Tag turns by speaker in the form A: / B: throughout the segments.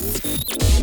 A: Música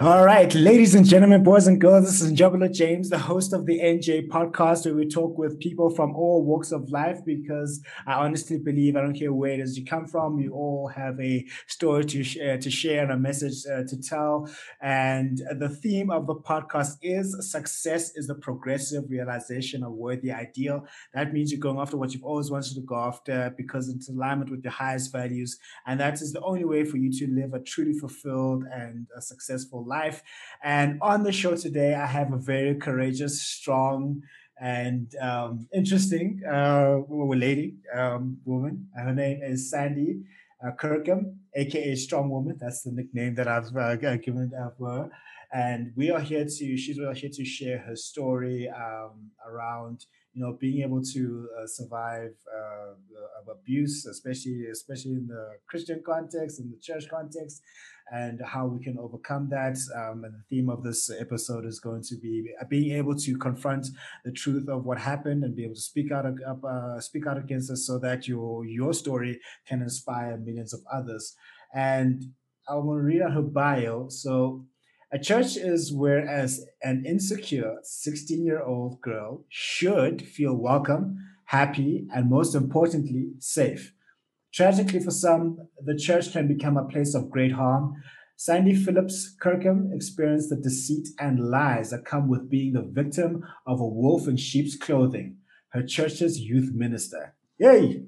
A: All right, ladies and gentlemen, boys and girls, this is Njabula James, the host of the NJ podcast, where we talk with people from all walks of life because I honestly believe, I don't care where it is you come from, you all have a story to share, to share and a message uh, to tell. And the theme of the podcast is success is the progressive realization of worthy ideal. That means you're going after what you've always wanted to go after because it's alignment with your highest values. And that is the only way for you to live a truly fulfilled and a successful life. And on the show today, I have a very courageous, strong, and um, interesting uh, lady, um, woman. Her name is Sandy uh, Kirkham, aka Strong Woman. That's the nickname that I've uh, given her. And we are here to, she's here to share her story um, around you know being able to uh, survive uh, abuse especially especially in the christian context in the church context and how we can overcome that. Um, and the theme of this episode is going to be being able to confront the truth of what happened and be able to speak out uh, speak out against it, so that your your story can inspire millions of others. And I'm going to read out her bio. So. A church is whereas an insecure 16 year old girl should feel welcome, happy, and most importantly, safe. Tragically, for some, the church can become a place of great harm. Sandy Phillips Kirkham experienced the deceit and lies that come with being the victim of a wolf in sheep's clothing, her church's youth minister. Yay!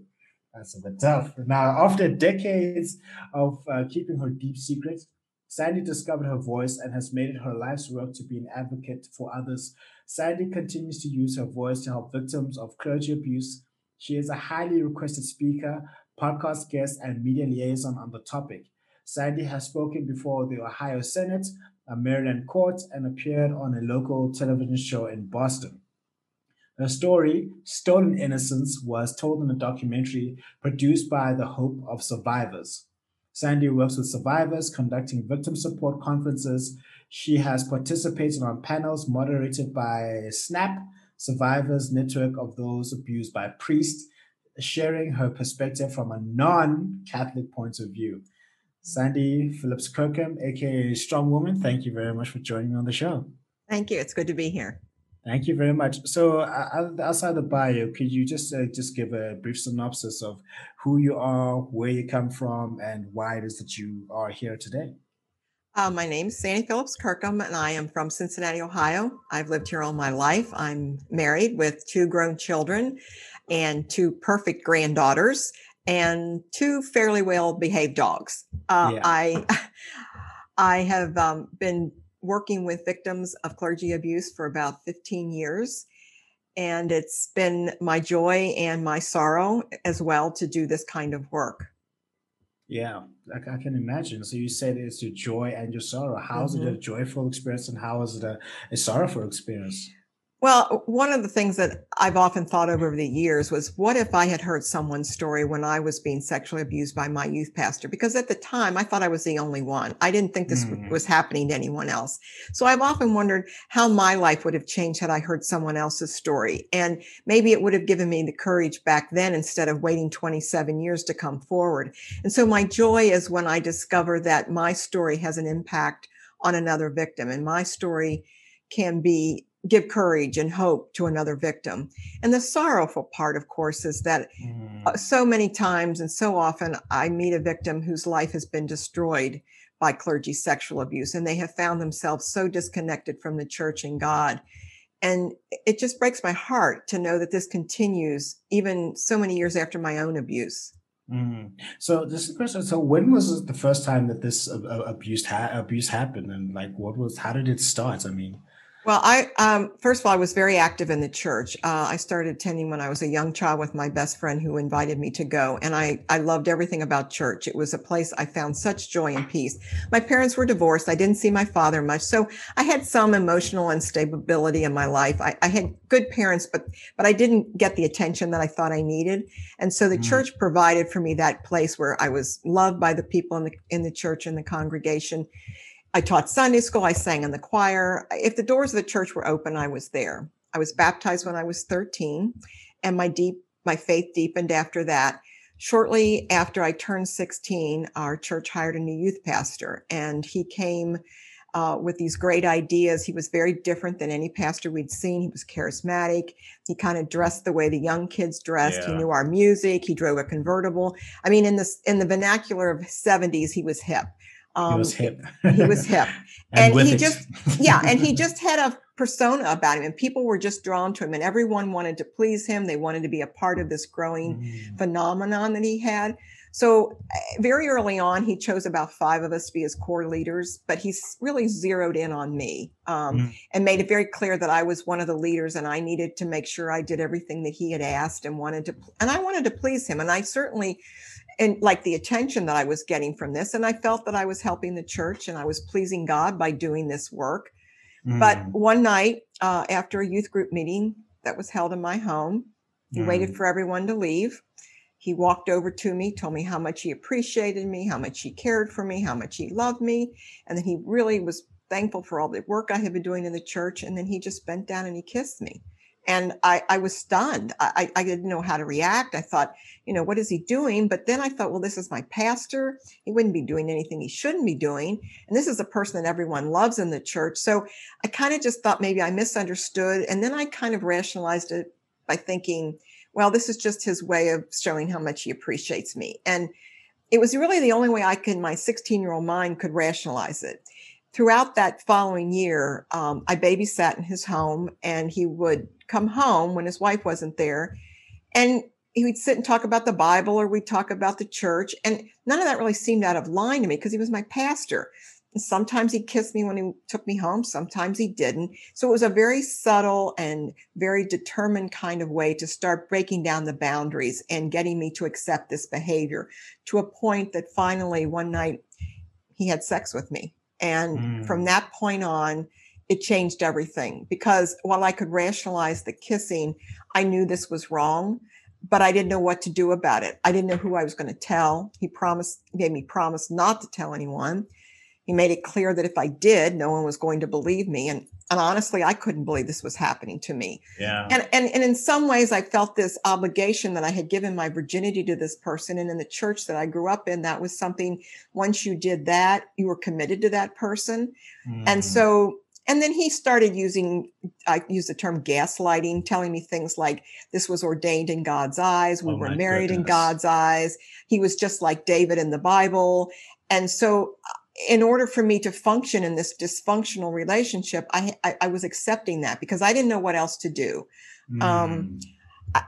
A: That's a bit tough. Now, after decades of uh, keeping her deep secret, Sandy discovered her voice and has made it her life's work to be an advocate for others. Sandy continues to use her voice to help victims of clergy abuse. She is a highly requested speaker podcast guest, and media liaison on the topic. Sandy has spoken before the Ohio Senate, a Maryland court, and appeared on a local television show in Boston. Her story, Stolen Innocence, was told in a documentary produced by the Hope of Survivors. Sandy works with survivors, conducting victim support conferences. She has participated on panels moderated by SNAP, Survivors Network of Those Abused by Priests, sharing her perspective from a non Catholic point of view. Sandy Phillips Kirkham, aka Strong Woman, thank you very much for joining me on the show.
B: Thank you. It's good to be here.
A: Thank you very much. So, uh, outside the bio, could you just uh, just give a brief synopsis of who you are, where you come from, and why it is that you are here today?
B: Uh, my name is Sandy Phillips Kirkham, and I am from Cincinnati, Ohio. I've lived here all my life. I'm married with two grown children, and two perfect granddaughters and two fairly well behaved dogs. Uh, yeah. I I have um, been working with victims of clergy abuse for about 15 years. And it's been my joy and my sorrow as well to do this kind of work.
A: Yeah, I, I can imagine. So you said it's your joy and your sorrow. How is mm-hmm. it a mm-hmm. joyful experience and how is it a, a sorrowful experience?
B: Well, one of the things that I've often thought over the years was what if I had heard someone's story when I was being sexually abused by my youth pastor? Because at the time I thought I was the only one. I didn't think this mm. was happening to anyone else. So I've often wondered how my life would have changed had I heard someone else's story. And maybe it would have given me the courage back then instead of waiting 27 years to come forward. And so my joy is when I discover that my story has an impact on another victim and my story can be give courage and hope to another victim. And the sorrowful part, of course, is that uh, mm. so many times and so often I meet a victim whose life has been destroyed by clergy sexual abuse, and they have found themselves so disconnected from the church and God. And it just breaks my heart to know that this continues even so many years after my own abuse.
A: Mm. So this is a question. So when was the first time that this abuse ha- abuse happened, and like what was how did it start? I mean,
B: well, I um, first of all, I was very active in the church. Uh, I started attending when I was a young child with my best friend who invited me to go, and I I loved everything about church. It was a place I found such joy and peace. My parents were divorced. I didn't see my father much, so I had some emotional instability in my life. I, I had good parents, but but I didn't get the attention that I thought I needed, and so the mm. church provided for me that place where I was loved by the people in the in the church and the congregation I taught Sunday school. I sang in the choir. If the doors of the church were open, I was there. I was baptized when I was 13 and my deep, my faith deepened after that. Shortly after I turned 16, our church hired a new youth pastor and he came uh, with these great ideas. He was very different than any pastor we'd seen. He was charismatic. He kind of dressed the way the young kids dressed. Yeah. He knew our music. He drove a convertible. I mean, in this in the vernacular of 70s, he was hip.
A: Um, he was hip.
B: he was hip, and, and he it. just yeah, and he just had a persona about him, and people were just drawn to him, and everyone wanted to please him. They wanted to be a part of this growing mm. phenomenon that he had. So eh, very early on, he chose about five of us to be his core leaders, but he's really zeroed in on me um, mm. and made it very clear that I was one of the leaders, and I needed to make sure I did everything that he had asked and wanted to, and I wanted to please him, and I certainly and like the attention that I was getting from this. And I felt that I was helping the church and I was pleasing God by doing this work. Mm. But one night uh, after a youth group meeting that was held in my home, he mm. waited for everyone to leave. He walked over to me, told me how much he appreciated me, how much he cared for me, how much he loved me. And then he really was thankful for all the work I had been doing in the church. And then he just bent down and he kissed me and I, I was stunned. I, I didn't know how to react. I thought, you know, what is he doing? But then I thought, well, this is my pastor. He wouldn't be doing anything he shouldn't be doing. And this is a person that everyone loves in the church. So I kind of just thought maybe I misunderstood. And then I kind of rationalized it by thinking, well, this is just his way of showing how much he appreciates me. And it was really the only way I could, my 16 year old mind could rationalize it throughout that following year, um, I babysat in his home and he would come home when his wife wasn't there. And he would sit and talk about the Bible or we'd talk about the church. And none of that really seemed out of line to me because he was my pastor. And sometimes he kissed me when he took me home, sometimes he didn't. So it was a very subtle and very determined kind of way to start breaking down the boundaries and getting me to accept this behavior to a point that finally one night he had sex with me. And mm. from that point on, it changed everything because while I could rationalize the kissing, I knew this was wrong, but I didn't know what to do about it. I didn't know who I was going to tell. He promised, made me promise not to tell anyone. He made it clear that if I did, no one was going to believe me. And, and honestly, I couldn't believe this was happening to me.
A: Yeah.
B: And, and, and in some ways, I felt this obligation that I had given my virginity to this person. And in the church that I grew up in, that was something, once you did that, you were committed to that person. Mm. And so and then he started using, I use the term gaslighting, telling me things like this was ordained in God's eyes. We oh were married goodness. in God's eyes. He was just like David in the Bible. And so in order for me to function in this dysfunctional relationship, I, I, I was accepting that because I didn't know what else to do. Mm. Um, hmm. I,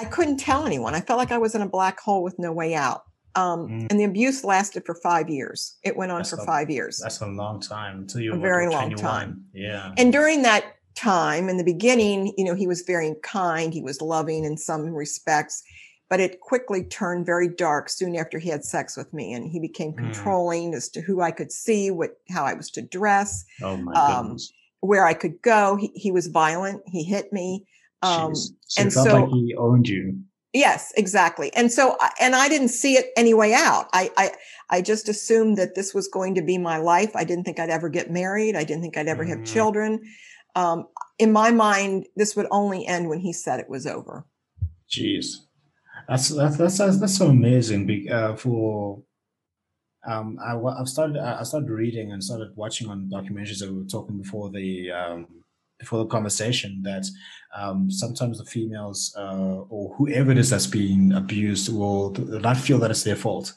B: I couldn't tell anyone. I felt like I was in a black hole with no way out. Um, mm. And the abuse lasted for five years. It went on that's for a, five years.
A: That's a long time until you
B: a very long time.
A: Yeah.
B: And during that time, in the beginning, you know, he was very kind. He was loving in some respects, but it quickly turned very dark soon after he had sex with me, and he became mm. controlling mm. as to who I could see, what how I was to dress.
A: Oh my um, goodness.
B: Where I could go. He, he was violent. He hit me. Um,
A: so and so like he owned you.
B: Yes, exactly. And so, and I didn't see it any way out. I, I, I just assumed that this was going to be my life. I didn't think I'd ever get married. I didn't think I'd ever mm. have children. Um, in my mind, this would only end when he said it was over.
A: Jeez, that's that's that's that's, so amazing. Uh, for um, I I've started I started reading and started watching on documentaries that we were talking before the um before the conversation that um, sometimes the females uh, or whoever it is that's being abused will not feel that it's their fault.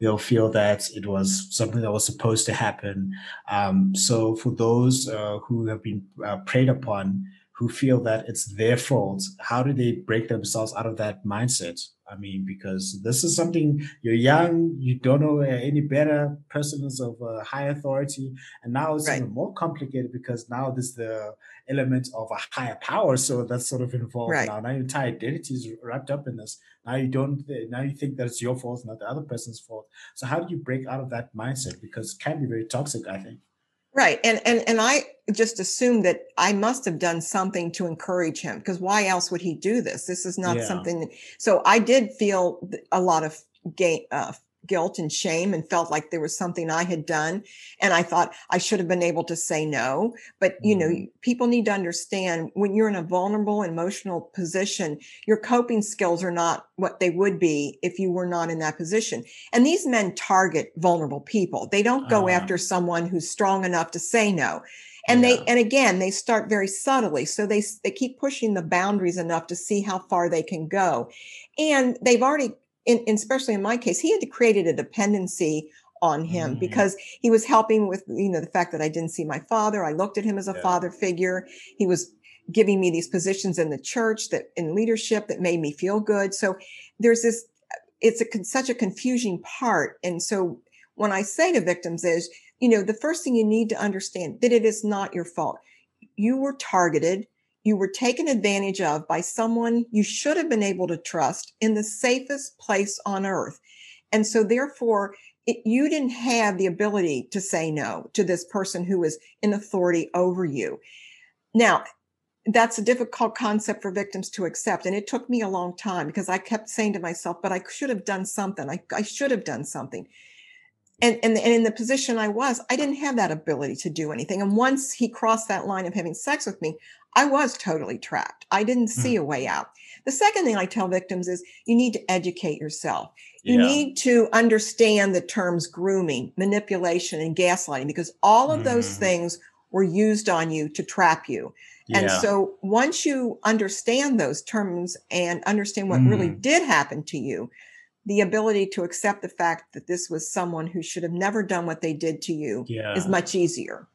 A: They'll feel that it was something that was supposed to happen. Um, so for those uh, who have been uh, preyed upon, who feel that it's their fault, how do they break themselves out of that mindset? I mean, because this is something you're young, you don't know any better, person is of a high authority, and now it's right. even more complicated because now there's the element of a higher power, so that's sort of involved right. now. Now your entire identity is wrapped up in this. Now you don't, now you think that it's your fault, not the other person's fault. So how do you break out of that mindset? Because it can be very toxic, I think.
B: Right. And and and I just assumed that I must have done something to encourage him because why else would he do this? This is not yeah. something that, so I did feel a lot of gain, uh, guilt and shame and felt like there was something I had done. And I thought I should have been able to say no. But, you know, mm-hmm. people need to understand when you're in a vulnerable emotional position, your coping skills are not what they would be if you were not in that position. And these men target vulnerable people. They don't go uh, after someone who's strong enough to say no. And yeah. they, and again, they start very subtly. So they, they keep pushing the boundaries enough to see how far they can go. And they've already in, especially in my case, he had created a dependency on him mm. because he was helping with, you know, the fact that I didn't see my father. I looked at him as a yeah. father figure. He was giving me these positions in the church that in leadership that made me feel good. So there's this, it's a, such a confusing part. And so when I say to victims is, you know, the first thing you need to understand that it is not your fault. You were targeted you were taken advantage of by someone you should have been able to trust in the safest place on earth. And so therefore, it, you didn't have the ability to say no to this person who was in authority over you. Now, that's a difficult concept for victims to accept. And it took me a long time because I kept saying to myself, but I should have done something. I, I should have done something. And, and, and in the position I was, I didn't have that ability to do anything. And once he crossed that line of having sex with me, I was totally trapped. I didn't see mm. a way out. The second thing I tell victims is you need to educate yourself. You yeah. need to understand the terms grooming, manipulation, and gaslighting because all of those mm-hmm. things were used on you to trap you. Yeah. And so once you understand those terms and understand what mm. really did happen to you, the ability to accept the fact that this was someone who should have never done what they did to you yeah. is much easier.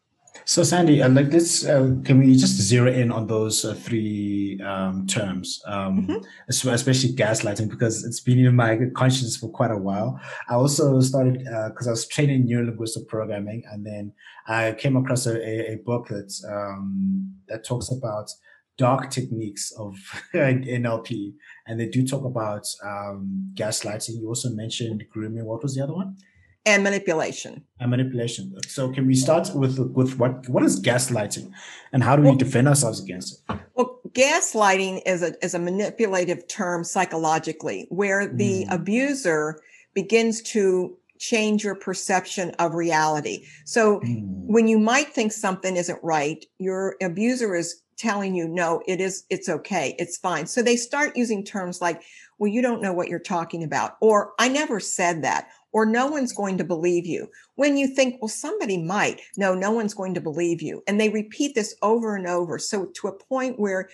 A: So, Sandy, uh, like this, uh, can we just zero in on those uh, three um, terms, um, mm-hmm. especially gaslighting, because it's been in my conscience for quite a while. I also started because uh, I was training neurolinguistic programming, and then I came across a, a, a book that um, that talks about dark techniques of NLP, and they do talk about um, gaslighting. You also mentioned grooming. What was the other one?
B: And manipulation.
A: And manipulation. So can we start with with what what is gaslighting and how do we defend ourselves against it?
B: Well, gaslighting is a is a manipulative term psychologically where the mm. abuser begins to change your perception of reality. So mm. when you might think something isn't right, your abuser is telling you no, it is it's okay, it's fine. So they start using terms like well, you don't know what you're talking about, or I never said that, or no one's going to believe you. When you think, well, somebody might, no, no one's going to believe you. And they repeat this over and over. So to a point where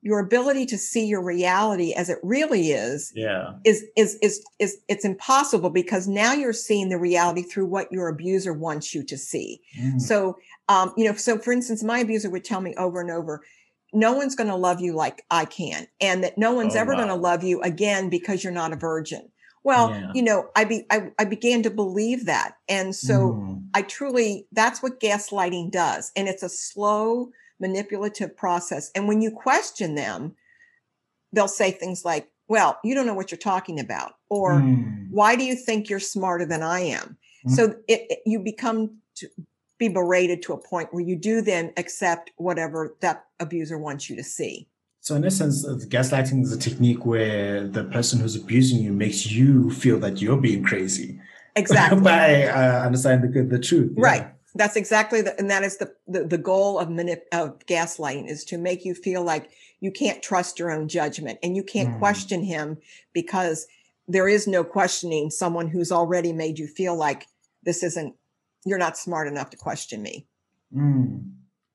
B: your ability to see your reality as it really is,
A: yeah,
B: is, is, is, is, it's impossible because now you're seeing the reality through what your abuser wants you to see. Mm. So, um, you know, so for instance, my abuser would tell me over and over, no one's going to love you like I can, and that no one's oh, ever wow. going to love you again because you're not a virgin. Well, yeah. you know, I, be, I, I began to believe that. And so mm. I truly, that's what gaslighting does. And it's a slow, manipulative process. And when you question them, they'll say things like, well, you don't know what you're talking about. Or mm. why do you think you're smarter than I am? Mm. So it, it, you become to be berated to a point where you do then accept whatever that abuser wants you to see.
A: So, in essence, gaslighting is a technique where the person who's abusing you makes you feel that you're being crazy.
B: Exactly.
A: By uh, understanding the, the truth.
B: Right. That's exactly the, and that is the, the, the goal of manip- of gaslighting is to make you feel like you can't trust your own judgment and you can't mm. question him because there is no questioning someone who's already made you feel like this isn't, you're not smart enough to question me.
A: Mm.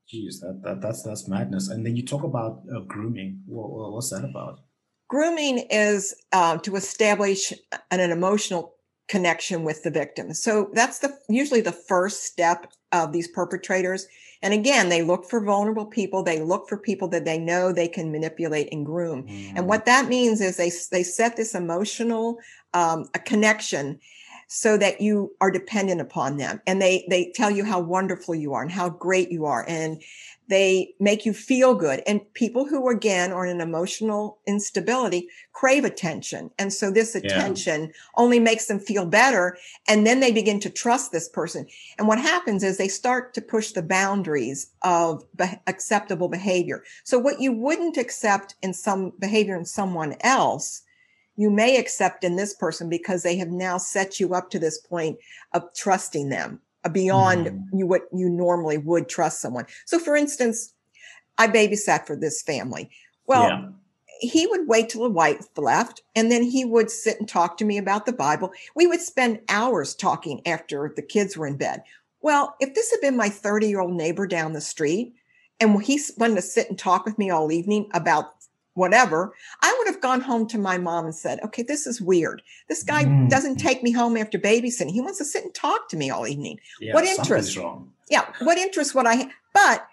A: Geez, that, that that's that's madness. And then you talk about uh, grooming. What, what's that about?
B: Grooming is uh, to establish an, an emotional connection with the victim. So that's the usually the first step of these perpetrators. And again, they look for vulnerable people. They look for people that they know they can manipulate and groom. Mm. And what that means is they they set this emotional um, a connection so that you are dependent upon them. And they they tell you how wonderful you are and how great you are and they make you feel good. And people who again are in an emotional instability crave attention. And so this attention yeah. only makes them feel better and then they begin to trust this person. And what happens is they start to push the boundaries of be- acceptable behavior. So what you wouldn't accept in some behavior in someone else you may accept in this person because they have now set you up to this point of trusting them uh, beyond mm. you what you normally would trust someone. So for instance, I babysat for this family. Well, yeah. he would wait till the wife left and then he would sit and talk to me about the Bible. We would spend hours talking after the kids were in bed. Well, if this had been my 30 year old neighbor down the street and he wanted to sit and talk with me all evening about whatever, I would have gone home to my mom and said, okay, this is weird. This guy mm. doesn't take me home after babysitting. He wants to sit and talk to me all evening. Yeah, what interest? Wrong. Yeah. What interest would I have? But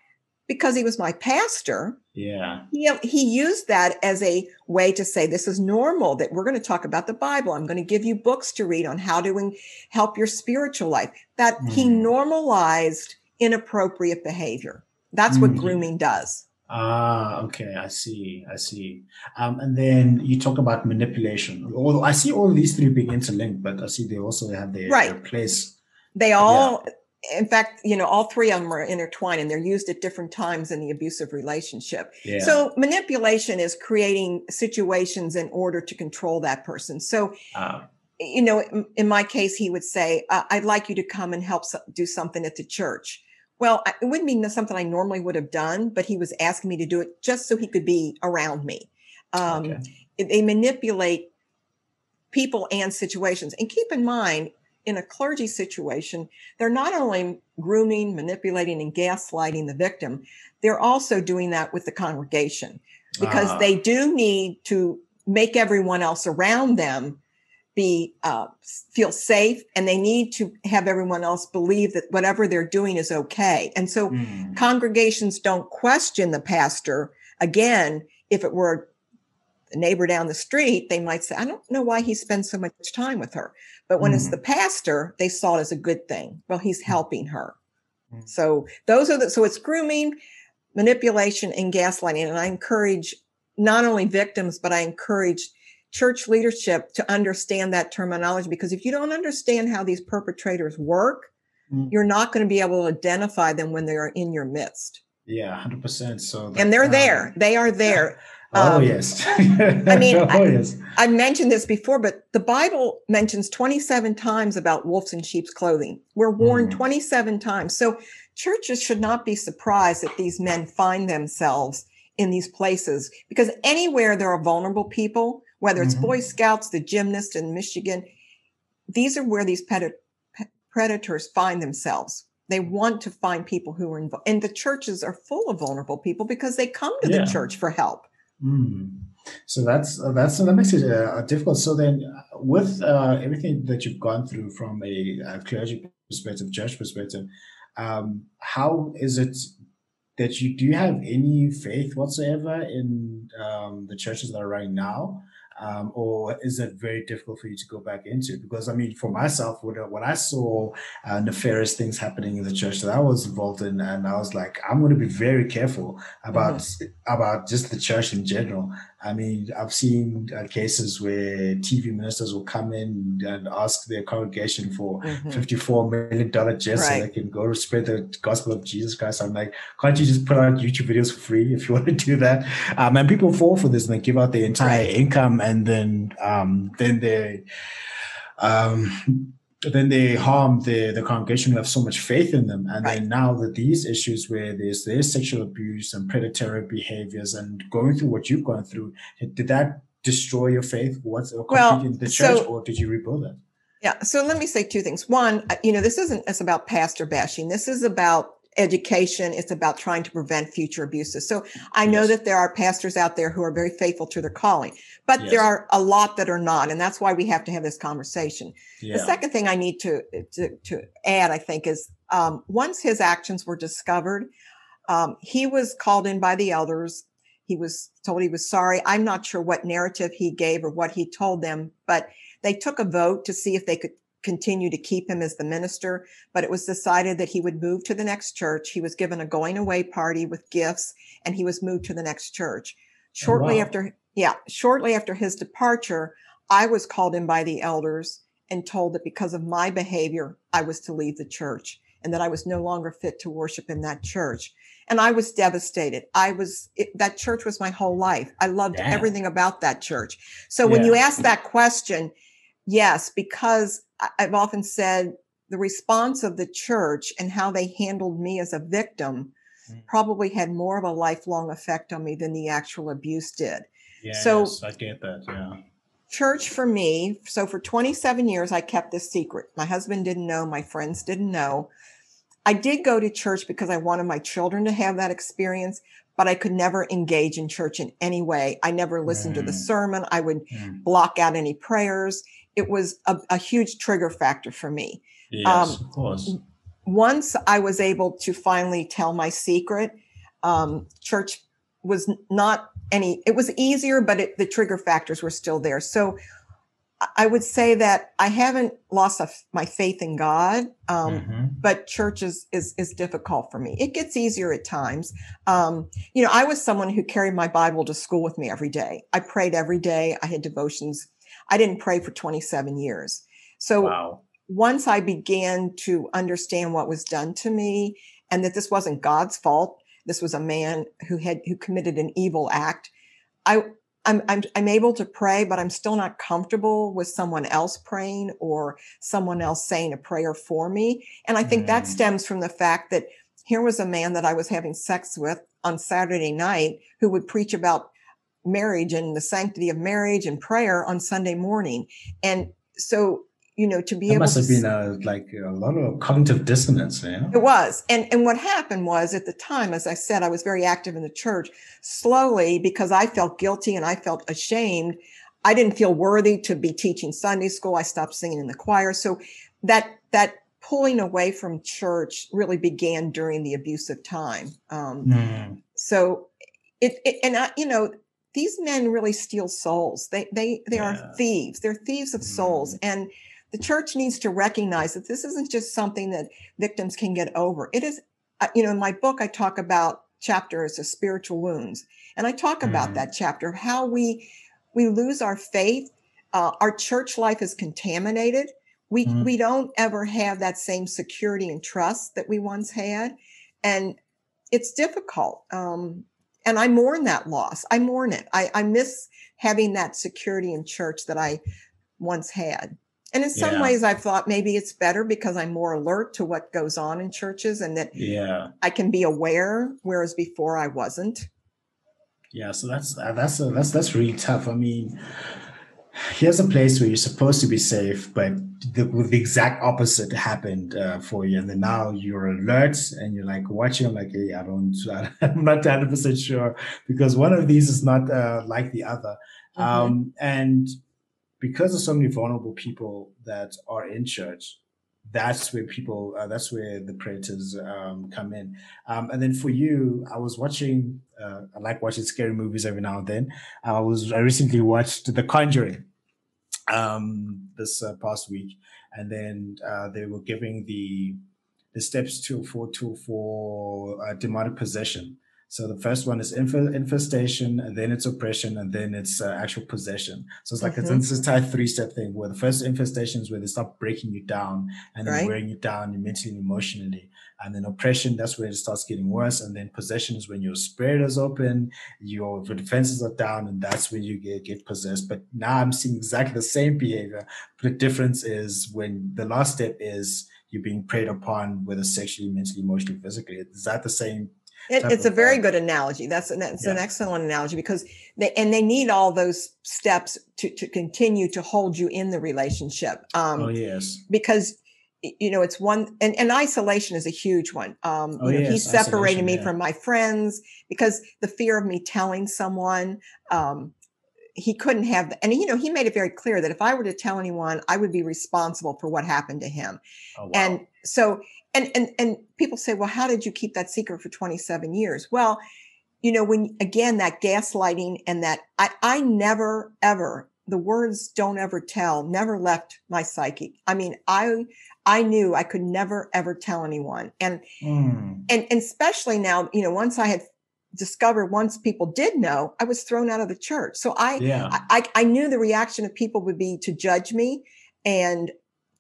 B: because he was my pastor,
A: yeah,
B: he, he used that as a way to say, this is normal that we're going to talk about the Bible. I'm going to give you books to read on how to help your spiritual life. That mm. he normalized inappropriate behavior. That's mm. what grooming does.
A: Ah, okay, I see, I see. Um, and then you talk about manipulation. Although I see all these three being interlinked, but I see they also have their, right. their place.
B: They all, yeah. in fact, you know, all three of them are intertwined and they're used at different times in the abusive relationship. Yeah. So manipulation is creating situations in order to control that person. So, uh, you know, in, in, my case, he would say, uh, "I'd like you to come and help so- do something at the church." Well, it wouldn't be something I normally would have done, but he was asking me to do it just so he could be around me. Um, okay. They manipulate people and situations. And keep in mind, in a clergy situation, they're not only grooming, manipulating, and gaslighting the victim, they're also doing that with the congregation because uh. they do need to make everyone else around them be uh, feel safe and they need to have everyone else believe that whatever they're doing is okay and so mm. congregations don't question the pastor again if it were a neighbor down the street they might say i don't know why he spends so much time with her but when mm. it's the pastor they saw it as a good thing well he's mm. helping her mm. so those are the so it's grooming manipulation and gaslighting and i encourage not only victims but i encourage church leadership to understand that terminology because if you don't understand how these perpetrators work, mm. you're not going to be able to identify them when they are in your midst.
A: Yeah, 100%. So that,
B: And they're um, there. They are there.
A: Oh, um, yes.
B: I mean, oh, I, yes. I mentioned this before, but the Bible mentions 27 times about wolves in sheep's clothing. We're warned mm. 27 times. So churches should not be surprised that these men find themselves in these places because anywhere there are vulnerable people, whether it's mm-hmm. Boy Scouts, the gymnasts in Michigan, these are where these predators find themselves. They want to find people who are involved. And the churches are full of vulnerable people because they come to yeah. the church for help.
A: Mm. So that's uh, that's that makes it uh, difficult. So then, uh, with uh, everything that you've gone through from a, a clergy perspective, church perspective, um, how is it that you do you have any faith whatsoever in um, the churches that are running now? Um, or is it very difficult for you to go back into? Because I mean, for myself, when, when I saw uh, nefarious things happening in the church that I was involved in, and I was like, I'm going to be very careful about mm-hmm. about just the church in general. I mean, I've seen uh, cases where TV ministers will come in and ask their congregation for mm-hmm. $54 million just right. so they can go spread the gospel of Jesus Christ. I'm like, can't you just put out YouTube videos for free if you want to do that? Um, and people fall for this and they give out their entire right. income and then, um, then they, um, then they harm the, the congregation who have so much faith in them. And right. then now that these issues where there's there's sexual abuse and predatory behaviors and going through what you've gone through, did that destroy your faith once well, in the church so, or did you rebuild it?
B: Yeah. So let me say two things. One, uh, you know, this isn't it's about pastor bashing. This is about education. It's about trying to prevent future abuses. So I know that there are pastors out there who are very faithful to their calling, but yes. there are a lot that are not. And that's why we have to have this conversation. Yeah. The second thing I need to, to, to add, I think, is um, once his actions were discovered, um, he was called in by the elders. He was told he was sorry. I'm not sure what narrative he gave or what he told them, but they took a vote to see if they could continue to keep him as the minister, but it was decided that he would move to the next church. He was given a going away party with gifts and he was moved to the next church. Oh, shortly oh, wow. after, yeah, shortly after his departure, I was called in by the elders and told that because of my behavior, I was to leave the church and that I was no longer fit to worship in that church. And I was devastated. I was, it, that church was my whole life. I loved Damn. everything about that church. So when you ask that question, yes, because I've often said the response of the church and how they handled me as a victim mm. probably had more of a lifelong effect on me than the actual abuse did.
A: Yes, so I get that. Yeah.
B: Church for me, so for 27 years, I kept this secret. My husband didn't know, my friends didn't know. I did go to church because I wanted my children to have that experience, but I could never engage in church in any way. I never listened mm. to the mm. sermon. I would mm. block out any prayers it was a, a huge trigger factor for me.
A: Yes, um, of course.
B: Once I was able to finally tell my secret, um, church was not any, it was easier, but it, the trigger factors were still there. So I would say that I haven't lost a, my faith in God, um, mm-hmm. but church is, is, is difficult for me. It gets easier at times. Um, you know, I was someone who carried my Bible to school with me every day. I prayed every day. I had devotions I didn't pray for 27 years. So wow. once I began to understand what was done to me and that this wasn't God's fault, this was a man who had who committed an evil act. I I'm, I'm, I'm able to pray, but I'm still not comfortable with someone else praying or someone else saying a prayer for me. And I think mm. that stems from the fact that here was a man that I was having sex with on Saturday night who would preach about marriage and the sanctity of marriage and prayer on Sunday morning. And so, you know, to be
A: that
B: able
A: must
B: to
A: have been a, like a lot of cognitive dissonance. Yeah?
B: It was. And, and what happened was at the time, as I said, I was very active in the church slowly because I felt guilty and I felt ashamed. I didn't feel worthy to be teaching Sunday school. I stopped singing in the choir. So that, that pulling away from church really began during the abusive time. Um, mm. So it, it, and I, you know, these men really steal souls. They they they yeah. are thieves. They're thieves of souls. Mm. And the church needs to recognize that this isn't just something that victims can get over. It is, uh, you know, in my book, I talk about chapters of spiritual wounds. And I talk about mm. that chapter, of how we we lose our faith. Uh, our church life is contaminated. We mm. we don't ever have that same security and trust that we once had. And it's difficult. Um, and I mourn that loss. I mourn it. I, I miss having that security in church that I once had. And in some yeah. ways, I've thought maybe it's better because I'm more alert to what goes on in churches and that
A: yeah.
B: I can be aware, whereas before I wasn't.
A: Yeah, so that's that's that's that's really tough. I mean, here's a place where you're supposed to be safe, but the, the exact opposite happened uh, for you, and then now you're alert and you're like watching. I'm like, hey, I don't, I'm not 100 percent sure because one of these is not uh, like the other, mm-hmm. um, and because of so many vulnerable people that are in church, that's where people uh, that's where the predators um, come in. Um, and then for you i was watching uh, i like watching scary movies every now and then. I was i recently watched the conjuring um, this uh, past week. And then uh, they were giving the the steps to for to for uh, demonic possession so the first one is infestation, and then it's oppression, and then it's uh, actual possession. So it's like mm-hmm. it's, it's a three step thing where the first infestation is where they start breaking you down and then right. wearing you down mentally and emotionally. And then oppression, that's where it starts getting worse. And then possession is when your spirit is open, your, your defenses are down, and that's when you get, get possessed. But now I'm seeing exactly the same behavior. But the difference is when the last step is you're being preyed upon, whether sexually, mentally, emotionally, physically. Is that the same
B: it, it's a very good analogy. That's an, that's yeah. an excellent analogy because they and they need all those steps to to continue to hold you in the relationship.
A: Um, oh yes,
B: because you know, it's one, and, and isolation is a huge one. Um, oh, you know, yes, he separated me yeah. from my friends because the fear of me telling someone, um, he couldn't have, and you know, he made it very clear that if I were to tell anyone, I would be responsible for what happened to him. Oh, wow. And so, and, and, and people say, well, how did you keep that secret for 27 years? Well, you know, when again, that gaslighting and that I, I never ever the words don't ever tell never left my psyche i mean i i knew i could never ever tell anyone and mm. and, and especially now you know once i had discovered once people did know i was thrown out of the church so i yeah. I, I knew the reaction of people would be to judge me and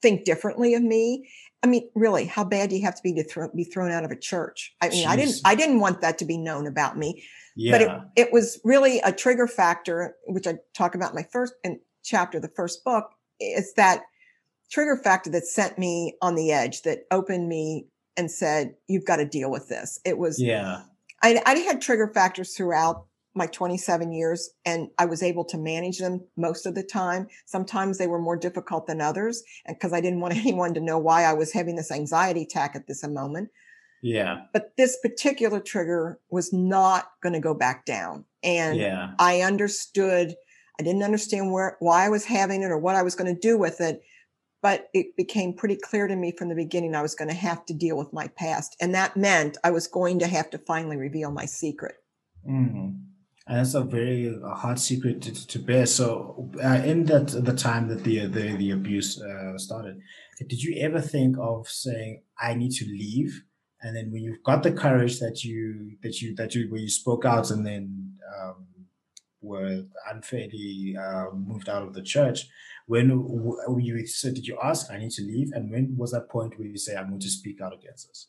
B: think differently of me I mean, really, how bad do you have to be to throw, be thrown out of a church? I mean, Jeez. I didn't, I didn't want that to be known about me. Yeah. But it, it was really a trigger factor, which I talk about in my first in chapter, the first book, is that trigger factor that sent me on the edge, that opened me and said, "You've got to deal with this." It was,
A: yeah.
B: I, I had trigger factors throughout my 27 years and I was able to manage them most of the time. Sometimes they were more difficult than others and because I didn't want anyone to know why I was having this anxiety attack at this moment.
A: Yeah.
B: But this particular trigger was not going to go back down. And yeah. I understood, I didn't understand where, why I was having it or what I was going to do with it. But it became pretty clear to me from the beginning I was going to have to deal with my past. And that meant I was going to have to finally reveal my secret.
A: Mm-hmm. And that's a very hard secret to, to bear. So, uh, in that the time that the the, the abuse uh, started, did you ever think of saying, "I need to leave"? and then when you've got the courage that you that you that you where you spoke out and then um, were unfairly uh, moved out of the church when you said did you ask i need to leave and when was that point where you say i'm going to speak out against this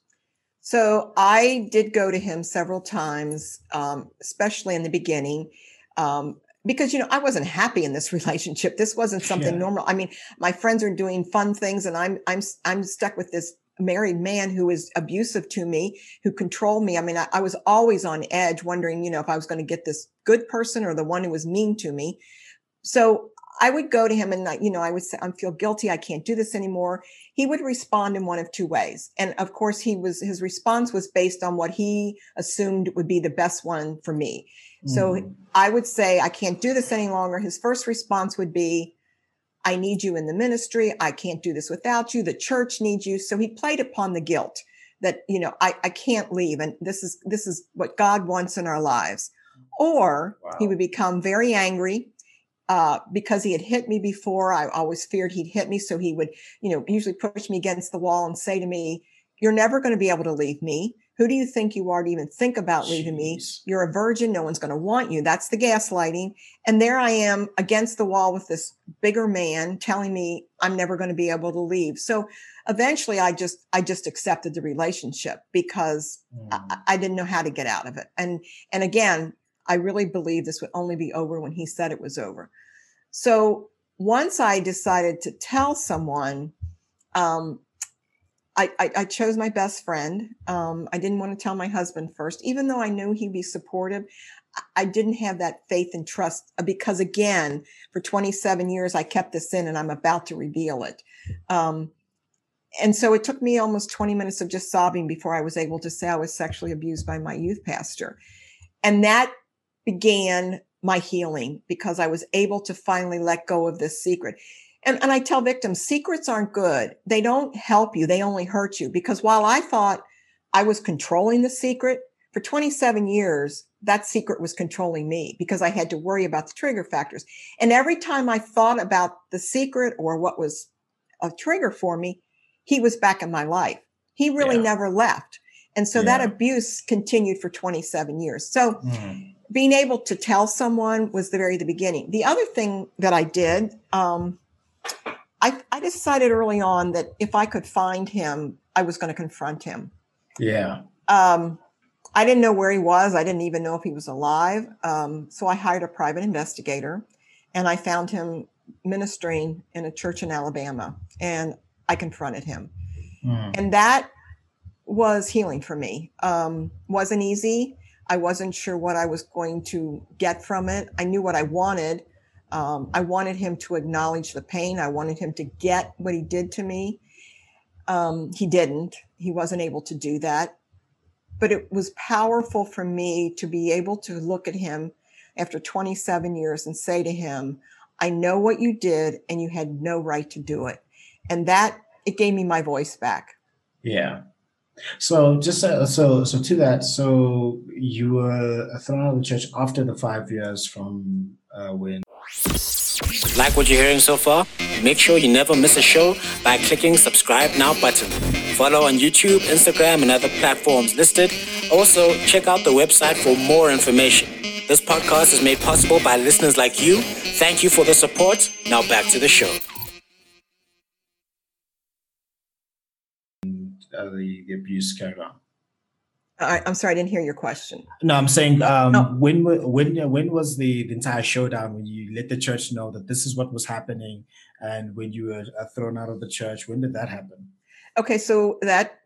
B: so i did go to him several times um, especially in the beginning um, because you know I wasn't happy in this relationship. This wasn't something yeah. normal. I mean, my friends are doing fun things, and I'm I'm I'm stuck with this married man who is abusive to me, who controlled me. I mean, I, I was always on edge, wondering, you know, if I was going to get this good person or the one who was mean to me. So I would go to him and, you know, I would say, I feel guilty. I can't do this anymore. He would respond in one of two ways. And of course, he was, his response was based on what he assumed would be the best one for me. Mm. So I would say, I can't do this any longer. His first response would be, I need you in the ministry. I can't do this without you. The church needs you. So he played upon the guilt that, you know, I, I can't leave. And this is, this is what God wants in our lives. Or wow. he would become very angry, uh, because he had hit me before. I always feared he'd hit me. So he would, you know, usually push me against the wall and say to me, you're never going to be able to leave me. Who do you think you are to even think about Jeez. leaving me? You're a virgin. No one's going to want you. That's the gaslighting. And there I am against the wall with this bigger man telling me I'm never going to be able to leave. So eventually I just, I just accepted the relationship because mm. I, I didn't know how to get out of it. And, and again, I really believe this would only be over when he said it was over. So once I decided to tell someone, um, I, I, I, chose my best friend. Um, I didn't want to tell my husband first, even though I knew he'd be supportive. I didn't have that faith and trust uh, because, again, for 27 years, I kept this in and I'm about to reveal it. Um, and so it took me almost 20 minutes of just sobbing before I was able to say I was sexually abused by my youth pastor. And that began my healing because I was able to finally let go of this secret. And, and I tell victims, secrets aren't good. They don't help you. They only hurt you because while I thought I was controlling the secret for 27 years, that secret was controlling me because I had to worry about the trigger factors. And every time I thought about the secret or what was a trigger for me, he was back in my life. He really yeah. never left. And so yeah. that abuse continued for 27 years. So mm. Being able to tell someone was the very the beginning. The other thing that I did, um, I, I decided early on that if I could find him, I was going to confront him.
A: Yeah.
B: Um, I didn't know where he was. I didn't even know if he was alive. Um, so I hired a private investigator and I found him ministering in a church in Alabama and I confronted him. Mm. And that was healing for me. Um, wasn't easy. I wasn't sure what I was going to get from it. I knew what I wanted, um, I wanted him to acknowledge the pain. I wanted him to get what he did to me. Um, he didn't. He wasn't able to do that. But it was powerful for me to be able to look at him after 27 years and say to him, I know what you did and you had no right to do it. And that it gave me my voice back.
A: Yeah. So just uh, so so to that, so you were thrown out of the church after the five years from uh, when.
C: Like what you're hearing so far? Make sure you never miss a show by clicking subscribe now button. Follow on YouTube, Instagram, and other platforms listed. Also, check out the website for more information. This podcast is made possible by listeners like you. Thank you for the support. Now back to the show.
A: Uh, the, the abuse carried on.
B: I, am sorry, I didn't hear your question.
A: No, I'm saying um, oh. when when when was the, the entire showdown when you let the church know that this is what was happening, and when you were uh, thrown out of the church? When did that happen?
B: Okay, so that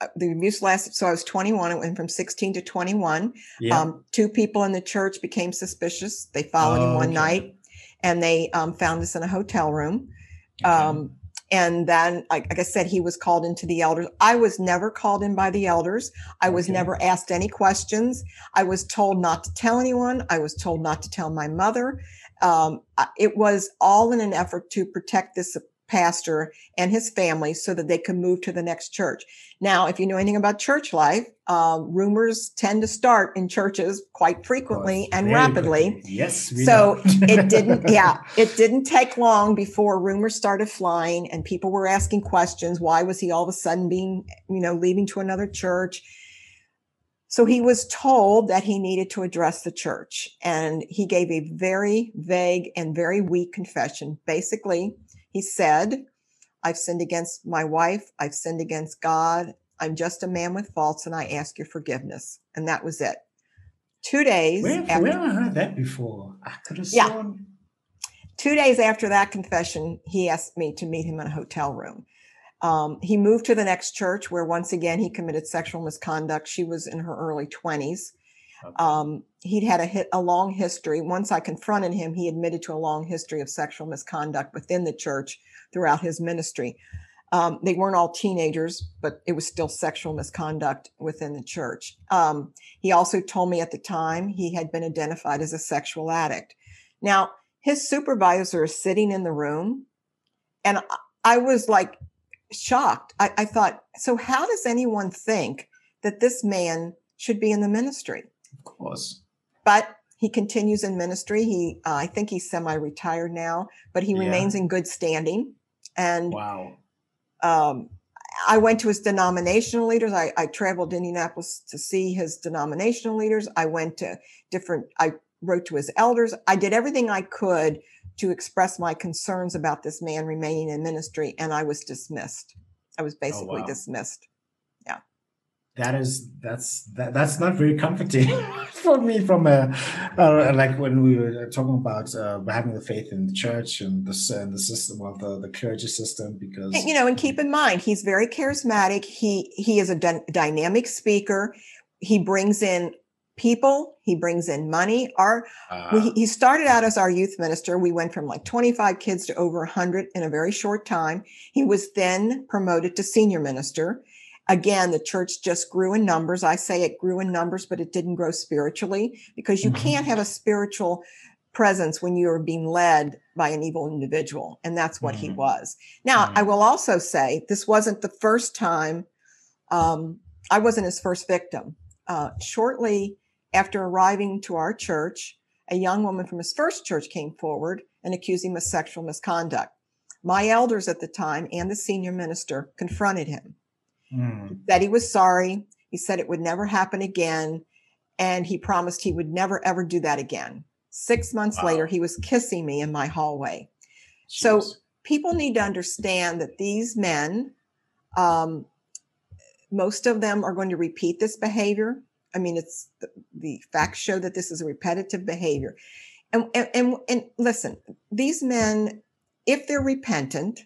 B: uh, the abuse lasted. So I was 21. It went from 16 to 21. Yeah. Um, two people in the church became suspicious. They followed oh, him one okay. night, and they um, found us in a hotel room. Okay. And then, like, like, I said, he was called into the elders. I was never called in by the elders. I was okay. never asked any questions. I was told not to tell anyone. I was told not to tell my mother. Um, it was all in an effort to protect this pastor and his family so that they could move to the next church. Now, if you know anything about church life, um, rumors tend to start in churches quite frequently and rapidly.
A: Yes.
B: so it didn't, yeah, it didn't take long before rumors started flying and people were asking questions. Why was he all of a sudden being, you know, leaving to another church? So he was told that he needed to address the church and he gave a very vague and very weak confession. Basically, he said, I've sinned against my wife. I've sinned against God. I'm just a man with faults and I ask your forgiveness. And that was it. Two days.
A: Where, after, where I heard that before? I could have yeah. Sworn.
B: Two days after that confession, he asked me to meet him in a hotel room. Um, he moved to the next church where once again he committed sexual misconduct. She was in her early 20s. Okay. Um, he'd had a a long history. Once I confronted him, he admitted to a long history of sexual misconduct within the church throughout his ministry. Um, they weren't all teenagers, but it was still sexual misconduct within the church. Um, he also told me at the time he had been identified as a sexual addict. Now, his supervisor is sitting in the room, and I was like shocked. I, I thought, so how does anyone think that this man should be in the ministry?
A: Of course.
B: But he continues in ministry. He, uh, I think he's semi-retired now, but he yeah. remains in good standing. And
A: wow.
B: Um, I went to his denominational leaders. I, I traveled to Indianapolis to see his denominational leaders. I went to different, I wrote to his elders. I did everything I could to express my concerns about this man remaining in ministry, and I was dismissed. I was oh, basically oh, wow. dismissed
A: that is that's that, that's not very comforting for me from a uh, like when we were talking about uh, having the faith in the church and the and the system of the, the clergy system because
B: you know and keep in mind he's very charismatic. He he is a d- dynamic speaker. He brings in people. He brings in money. Our uh, we, he started out as our youth minister. We went from like 25 kids to over 100 in a very short time. He was then promoted to senior minister Again, the church just grew in numbers. I say it grew in numbers, but it didn't grow spiritually because you mm-hmm. can't have a spiritual presence when you're being led by an evil individual. And that's what mm-hmm. he was. Now, mm-hmm. I will also say this wasn't the first time, um, I wasn't his first victim. Uh, shortly after arriving to our church, a young woman from his first church came forward and accused him of sexual misconduct. My elders at the time and the senior minister confronted him. Mm. He said he was sorry. He said it would never happen again. And he promised he would never, ever do that again. Six months wow. later, he was kissing me in my hallway. Jeez. So people need to understand that these men, um, most of them are going to repeat this behavior. I mean, it's the, the facts show that this is a repetitive behavior. And, and, and, and listen, these men, if they're repentant,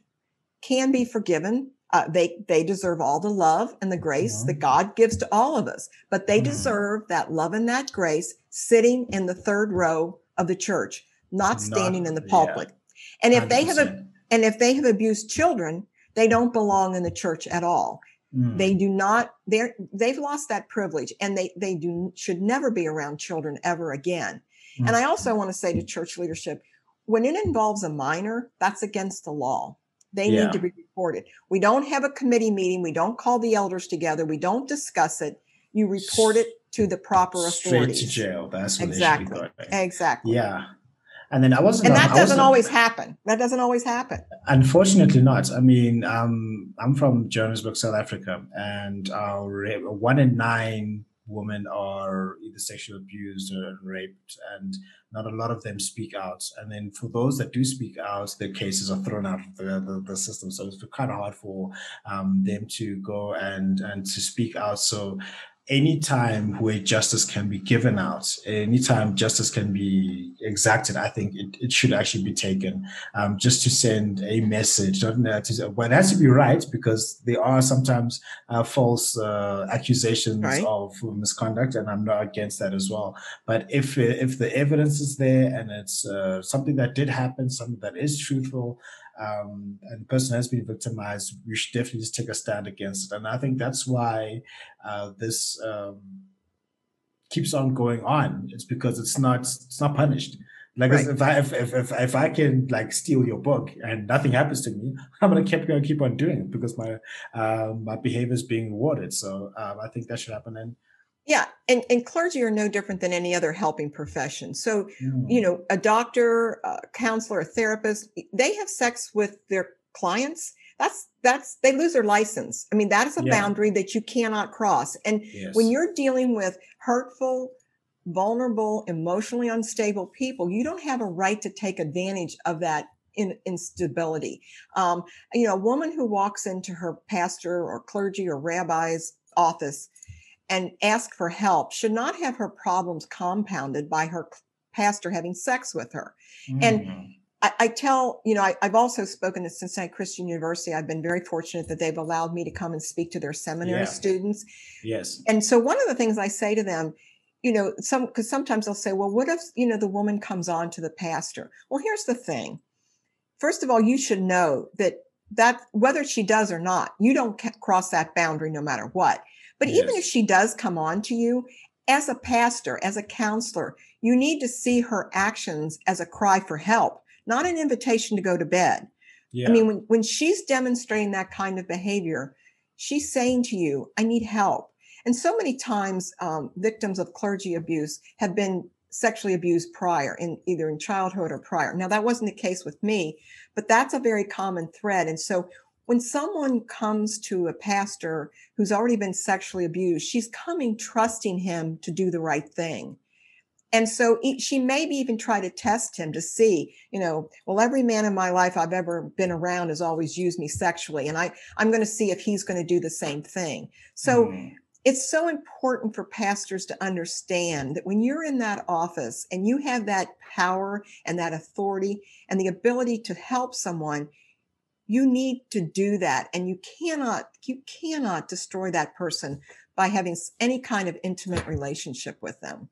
B: can be forgiven uh, they they deserve all the love and the grace mm-hmm. that God gives to all of us, but they mm-hmm. deserve that love and that grace sitting in the third row of the church, not standing not, in the pulpit. Yeah. And if 100%. they have a, and if they have abused children, they don't belong in the church at all. Mm. They do not, they're, they've lost that privilege and they, they do, should never be around children ever again. Mm. And I also want to say to church leadership, when it involves a minor, that's against the law. They yeah. need to be reported. We don't have a committee meeting. We don't call the elders together. We don't discuss it. You report it to the proper authorities.
A: Straight to jail. That's
B: exactly. Exactly.
A: Yeah. And then I wasn't.
B: And that doesn't always happen. That doesn't always happen.
A: Unfortunately, not. I mean, um, I'm from Johannesburg, South Africa, and our one in nine women are either sexually abused or raped, and not a lot of them speak out. And then for those that do speak out, their cases are thrown out of the, the, the system. So it's kind of hard for um, them to go and and to speak out. So anytime where justice can be given out, anytime justice can be exacted, I think it, it should actually be taken um, just to send a message. Not to, well, it has to be right because there are sometimes uh, false uh, accusations right. of misconduct, and I'm not against that as well. But if if the evidence is there and it's uh, something that did happen, something that is truthful, um, and the person has been victimized, we should definitely just take a stand against it. And I think that's why uh, this um, keeps on going on. It's because it's not it's not punished. Like right. if I if, if, if if I can like steal your book and nothing happens to me, I'm gonna keep gonna keep on doing it because my uh, my behavior is being rewarded. So um, I think that should happen. And
B: yeah, and, and clergy are no different than any other helping profession. So, mm. you know, a doctor, a counselor, a therapist, they have sex with their clients. That's that's they lose their license. I mean, that is a yeah. boundary that you cannot cross. And yes. when you're dealing with hurtful, vulnerable, emotionally unstable people, you don't have a right to take advantage of that in, instability. Um, you know, a woman who walks into her pastor or clergy or rabbi's office and ask for help should not have her problems compounded by her pastor having sex with her. Mm. And I, I, tell, you know, I, have also spoken at Cincinnati Christian University. I've been very fortunate that they've allowed me to come and speak to their seminary yeah. students.
A: Yes.
B: And so one of the things I say to them, you know, some because sometimes they'll say, well, what if, you know, the woman comes on to the pastor? Well, here's the thing. First of all, you should know that that whether she does or not, you don't cross that boundary no matter what. But yes. even if she does come on to you, as a pastor, as a counselor, you need to see her actions as a cry for help, not an invitation to go to bed. Yeah. I mean, when, when she's demonstrating that kind of behavior, she's saying to you, I need help. And so many times, um, victims of clergy abuse have been sexually abused prior in either in childhood or prior. Now that wasn't the case with me, but that's a very common thread. And so when someone comes to a pastor who's already been sexually abused, she's coming trusting him to do the right thing. And so she maybe even try to test him to see, you know, well, every man in my life I've ever been around has always used me sexually. And I, I'm going to see if he's going to do the same thing. So mm. it's so important for pastors to understand that when you're in that office and you have that power and that authority and the ability to help someone, you need to do that and you cannot you cannot destroy that person by having any kind of intimate relationship with them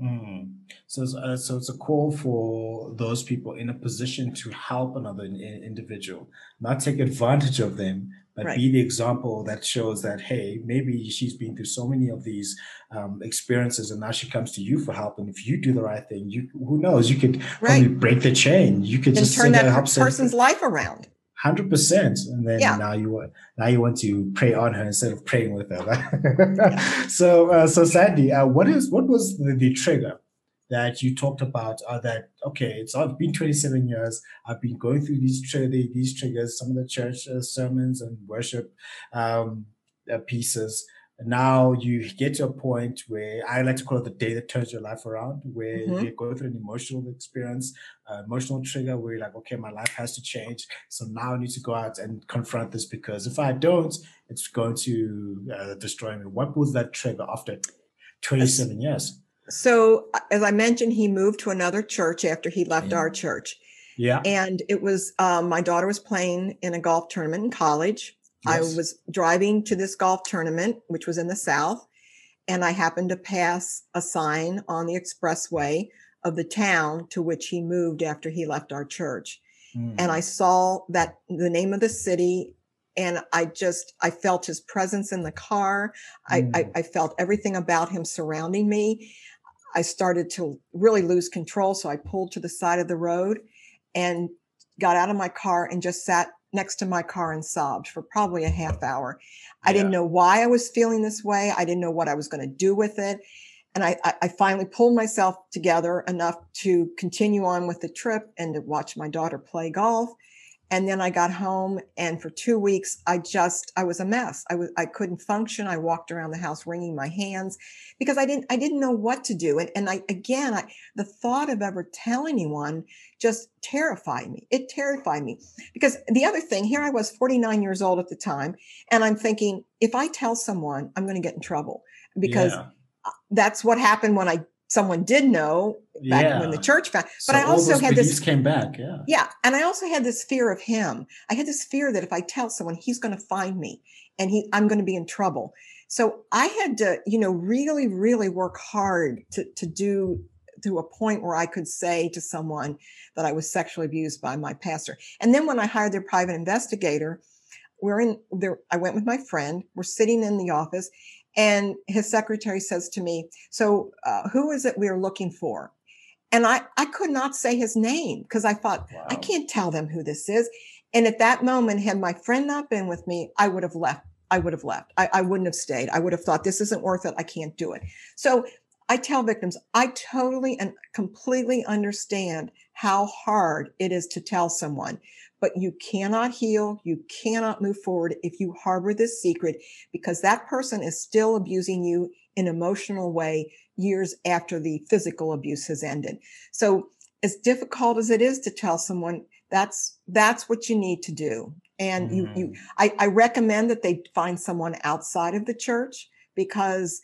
A: mm. so, uh, so it's a call for those people in a position to help another in, individual not take advantage of them but right. be the example that shows that hey maybe she's been through so many of these um, experiences and now she comes to you for help and if you do the right thing you who knows you could right. probably break the chain you could
B: and
A: just
B: turn that person's life around
A: hundred percent. And then yeah. now you want now you want to pray on her instead of praying with her. Right? so uh, so Sandy, uh, what is what was the, the trigger that you talked about? Uh, that okay, it's I've been twenty seven years. I've been going through these these triggers, some of the church uh, sermons and worship um, uh, pieces now you get to a point where I like to call it the day that turns your life around, where mm-hmm. you go through an emotional experience, uh, emotional trigger, where you're like, okay, my life has to change. So now I need to go out and confront this because if I don't, it's going to uh, destroy me. What was that trigger after 27 years?
B: So, as I mentioned, he moved to another church after he left yeah. our church.
A: Yeah.
B: And it was, um, my daughter was playing in a golf tournament in college I was driving to this golf tournament, which was in the South, and I happened to pass a sign on the expressway of the town to which he moved after he left our church. Mm. And I saw that the name of the city and I just I felt his presence in the car. Mm. I, I, I felt everything about him surrounding me. I started to really lose control, so I pulled to the side of the road and got out of my car and just sat next to my car and sobbed for probably a half hour. I yeah. didn't know why I was feeling this way. I didn't know what I was going to do with it. And I, I finally pulled myself together enough to continue on with the trip and to watch my daughter play golf and then I got home and for 2 weeks I just I was a mess. I was I couldn't function. I walked around the house wringing my hands because I didn't I didn't know what to do. And and I again I the thought of ever telling anyone just terrified me. It terrified me. Because the other thing, here I was 49 years old at the time and I'm thinking if I tell someone I'm going to get in trouble because yeah. that's what happened when I someone did know back yeah. when the church found. But so I also had this
A: came back, yeah,
B: yeah, and I also had this fear of him. I had this fear that if I tell someone, he's going to find me, and he, I'm going to be in trouble. So I had to, you know, really, really work hard to to do to a point where I could say to someone that I was sexually abused by my pastor. And then when I hired their private investigator, we're in there. I went with my friend. We're sitting in the office, and his secretary says to me, So, uh, who is it we're looking for? And I, I could not say his name because I thought, wow. I can't tell them who this is. And at that moment, had my friend not been with me, I would have left. I would have left. I, I wouldn't have stayed. I would have thought, this isn't worth it. I can't do it. So I tell victims, I totally and completely understand how hard it is to tell someone but you cannot heal, you cannot move forward if you harbor this secret because that person is still abusing you in emotional way years after the physical abuse has ended. So as difficult as it is to tell someone, that's that's what you need to do. And mm-hmm. you you mm-hmm. I, I recommend that they find someone outside of the church because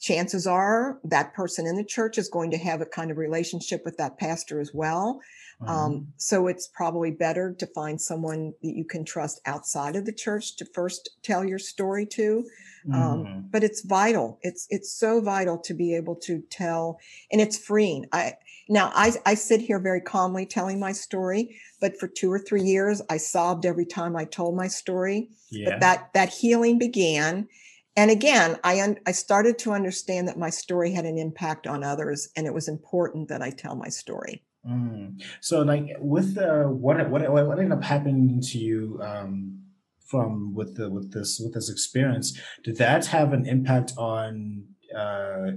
B: chances are that person in the church is going to have a kind of relationship with that pastor as well. Mm-hmm. Um, so it's probably better to find someone that you can trust outside of the church to first tell your story to. Um, mm-hmm. But it's vital. It's it's so vital to be able to tell, and it's freeing. I now I I sit here very calmly telling my story, but for two or three years I sobbed every time I told my story. Yeah. But that that healing began. And again, I un- I started to understand that my story had an impact on others, and it was important that I tell my story.
A: Mm. So, like, with the what what what ended up happening to you um, from with the with this with this experience? Did that have an impact on uh,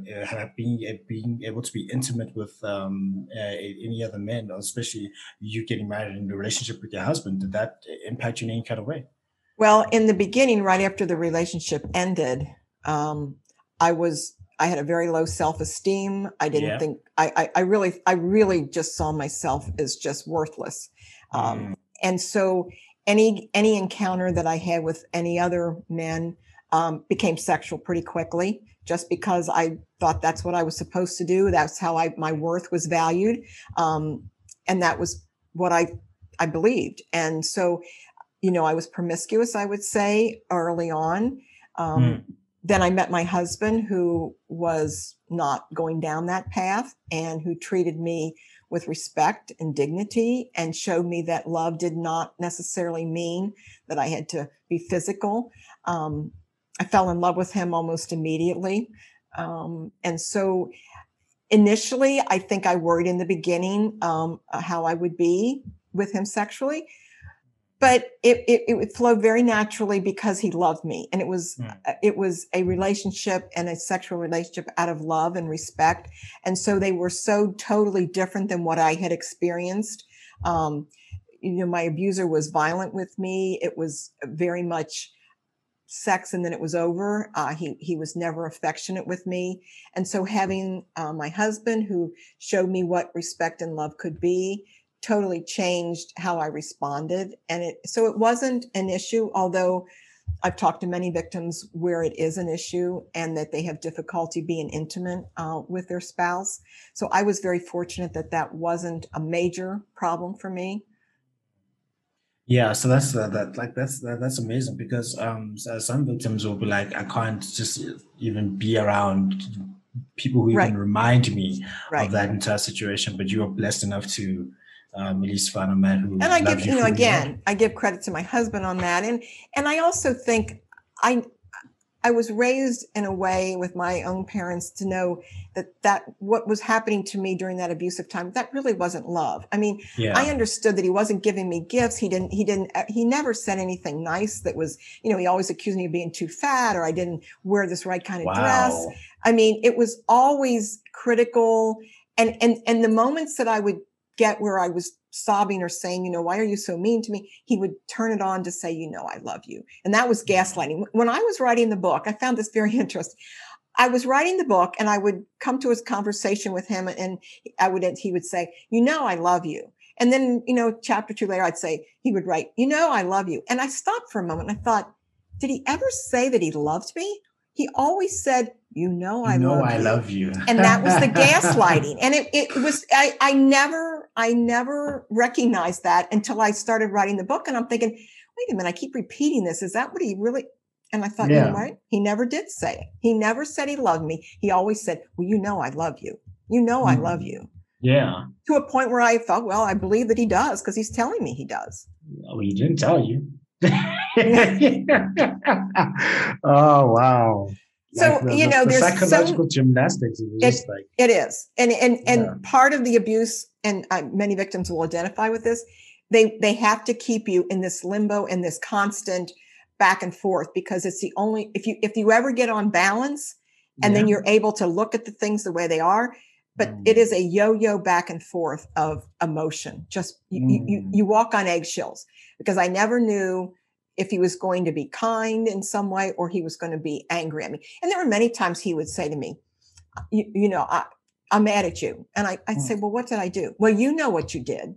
A: being being able to be intimate with um, uh, any other men, especially you getting married in a relationship with your husband? Did that impact you in any kind of way?
B: Well, in the beginning, right after the relationship ended, um, I was I had a very low self esteem. I didn't yeah. think I, I, I really I really just saw myself as just worthless. Um, mm. And so any any encounter that I had with any other men um, became sexual pretty quickly, just because I thought that's what I was supposed to do. That's how I my worth was valued, um, and that was what I I believed. And so, you know, I was promiscuous. I would say early on. Um, mm then I met my husband who was not going down that path and who treated me with respect and dignity and showed me that love did not necessarily mean that I had to be physical. Um, I fell in love with him almost immediately. Um, and so initially, I think I worried in the beginning um, how I would be with him sexually but it, it, it flowed very naturally because he loved me. And it was mm. it was a relationship and a sexual relationship out of love and respect. And so they were so totally different than what i had experienced. Um, you know my abuser was violent with me. It was very much sex and then it was over. Uh, he he was never affectionate with me. And so having uh, my husband who showed me what respect and love could be totally changed how I responded. And it, so it wasn't an issue, although I've talked to many victims where it is an issue and that they have difficulty being intimate uh, with their spouse. So I was very fortunate that that wasn't a major problem for me.
A: Yeah, so that's uh, that like that's that, that's amazing because um some victims will be like I can't just even be around people who right. even remind me right. of that entire situation, but you are blessed enough to um, Elise who
B: and I give you know again I give credit to my husband on that and and I also think I I was raised in a way with my own parents to know that that what was happening to me during that abusive time that really wasn't love. I mean,
A: Yeah.
B: I understood that he wasn't giving me gifts. He didn't, he didn't, he never said anything nice that was, you know, he always accused me of being too fat or I didn't wear this right kind of dress. I mean, it was always critical. And, and, and the moments that I would get where I was sobbing or saying, you know, why are you so mean to me? He would turn it on to say, you know, I love you. And that was mm-hmm. gaslighting. When I was writing the book, I found this very interesting. I was writing the book and I would come to his conversation with him and I would, he would say, you know, I love you. And then, you know, chapter two later, I'd say, he would write, you know, I love you. And I stopped for a moment and I thought, did he ever say that he loved me? He always said, you know, I
A: You know
B: love
A: I
B: you
A: love you.
B: and that was the gaslighting and it, it was I, I never i never recognized that until i started writing the book and i'm thinking wait a minute i keep repeating this is that what he really and i thought you
A: Yeah.
B: know what he never did say it he never said he loved me he always said well you know i love you you know i love
A: Mhm.
B: you
A: Yeah.
B: to a point where i felt well i believe that he does because he's telling me he does
A: Well, he didn't tell you. oh wow.
B: So,
A: the-
B: you know,
A: the
B: there's so-
A: psychological gymnastics. It was
B: It-
A: like
B: It is, and and and
A: Yeah.
B: part of the abuse, and uh, many victims will identify with this. They they have to keep you in this limbo and this constant back and forth because it's the only if you if you ever get on balance and then you're able to look at the things the way they are, but it
A: Mm.
B: is a yo-yo back and forth of emotion. Just you you, you
A: Mm.
B: you walk on eggshells because I never knew if he was going to be kind in some way or he was going to be angry at me. And there were many times he would say to me, you, you know, I, I'm mad at you. And I, I'd
A: Mm.
B: say, well, what did I do? Well, you know what you did.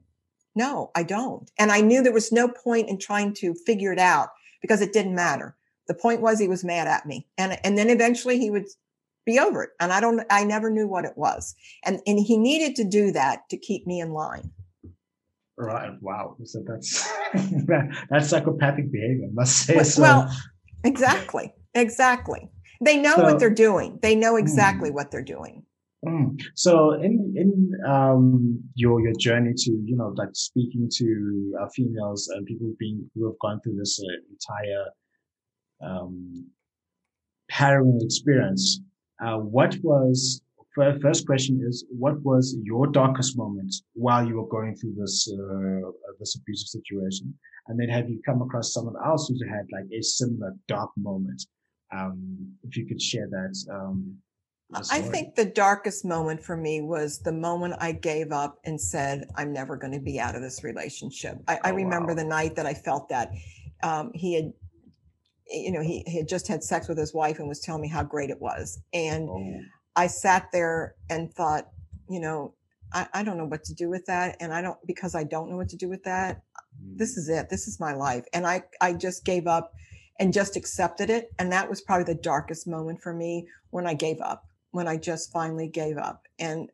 B: No, I don't. And I knew there was no point in trying to figure it out because it didn't matter. The point was he was mad at me. And, and then eventually he would be over it. And I don't, I never knew what it was. And, and he needed to do that to keep me in line.
A: Right. Wow. So that's that's psychopathic behavior. I must say
B: Well-
A: so.
B: well, Exactly. Exactly. They know
A: So-
B: what they're doing. They know exactly
A: Mm.
B: what they're doing.
A: Mm. So in in um your your journey to you know like speaking to uh, females and people being who have gone through this uh, entire um harrowing experience, uh, what was first question is what was your darkest moment while you were going through this uh, this abusive situation, and then have you come across someone else who's had like a similar dark moment? Um, if you could share that. Um,
B: I think the darkest moment for me was the moment I gave up and said, I'm never going to be out of this relationship. I, I
A: Oh,
B: remember
A: wow.
B: the night that I felt that um, he had, you know, he, he had just had sex with his wife and was telling me how great it was. And
A: Oh.
B: I sat there and thought, you know, I, I don't know what to do with that. And I don't, because I don't know what to do with that, this is it. This is my life. And I, I just gave up and just accepted it. And that was probably the darkest moment for me when I gave up, when I just finally gave up. And,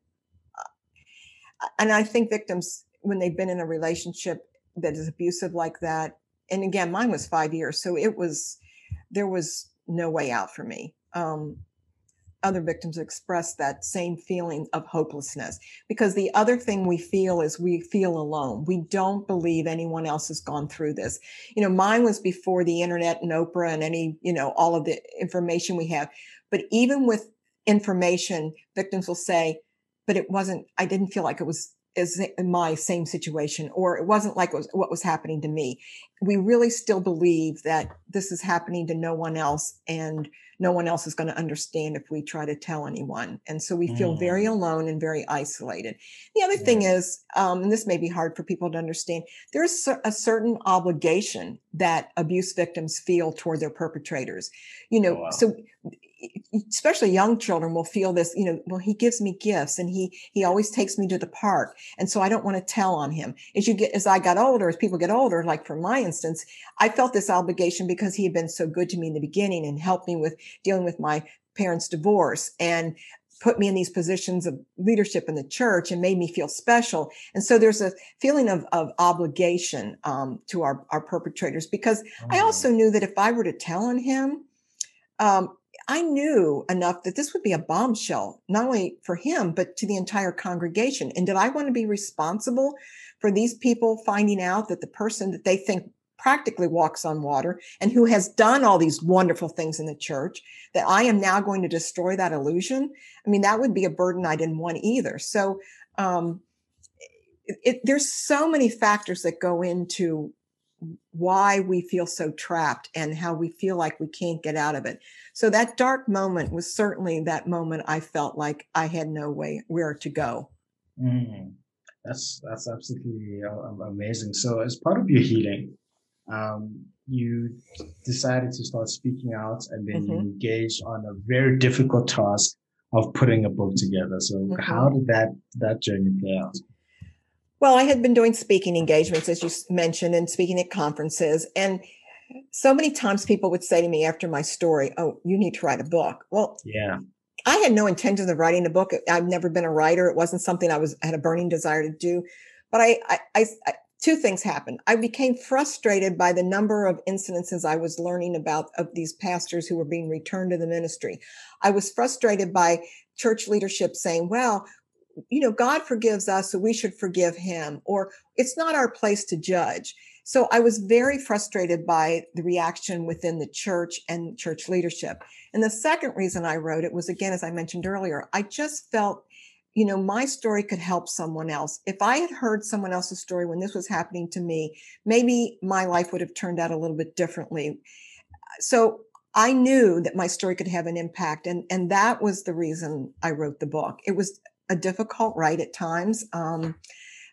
B: uh, and I think victims, when they've been in a relationship that is abusive like that, and again, mine was five years. So it was, there was no way out for me. Um, other victims express that same feeling of hopelessness because the other thing we feel is we feel alone. We don't believe anyone else has gone through this. You know, mine was before the internet and Oprah and any, you know, all of the information we have. But even with information, victims will say, but it wasn't, I didn't feel like it was is in my same situation or it wasn't like it was what was happening to me. We really still believe that this is happening to no one else and no one else is going to understand if we try to tell anyone and so we feel very alone and very isolated. The other thing is um, and this may be hard for people to understand there's a certain obligation that abuse victims feel toward their perpetrators. You know
A: Oh, wow.
B: so especially young children will feel this you know well he gives me gifts and he he always takes me to the park and so i don't want to tell on him as you get as i got older as people get older like for my instance i felt this obligation because he had been so good to me in the beginning and helped me with dealing with my parents divorce and put me in these positions of leadership in the church and made me feel special and so there's a feeling of, of obligation um, to our, our perpetrators because i
A: Mm.
B: also knew that if i were to tell on him um, I knew enough that this would be a bombshell, not only for him, but to the entire congregation. And did I want to be responsible for these people finding out that the person that they think practically walks on water and who has done all these wonderful things in the church that I am now going to destroy that illusion. I mean, that would be a burden I didn't want either. So, um, it, it, there's so many factors that go into why we feel so trapped and how we feel like we can't get out of it. So that dark moment was certainly that moment I felt like I had no way where to go.
A: Mm, that's that's absolutely uh, amazing. So as part of your healing, um, you decided to start speaking out and then mm-hmm. you engaged on a very difficult task of putting a book together. So mm-hmm. how did that that journey play out?
B: Well, I had been doing speaking engagements, as you mentioned, and speaking at conferences. And so many times people would say to me after my story, Oh, you need to write a book. Well,
A: yeah.
B: I had no intentions of writing a book. I've never been a writer. It wasn't something I was had a burning desire to do. But I, I, I, I two things happened. I became frustrated by the number of incidences I was learning about of these pastors who were being returned to the ministry. I was frustrated by church leadership saying, well, you know, God forgives us, so we should forgive him, or it's not our place to judge. So I was very frustrated by the reaction within the church and church leadership. And the second reason I wrote it was again, as I mentioned earlier, I just felt you know, my story could help someone else. If I had heard someone else's story when this was happening to me, maybe my life would have turned out a little bit differently. So I knew that my story could have an impact. And, and that was the reason I wrote the book. It was a difficult write at times. Um,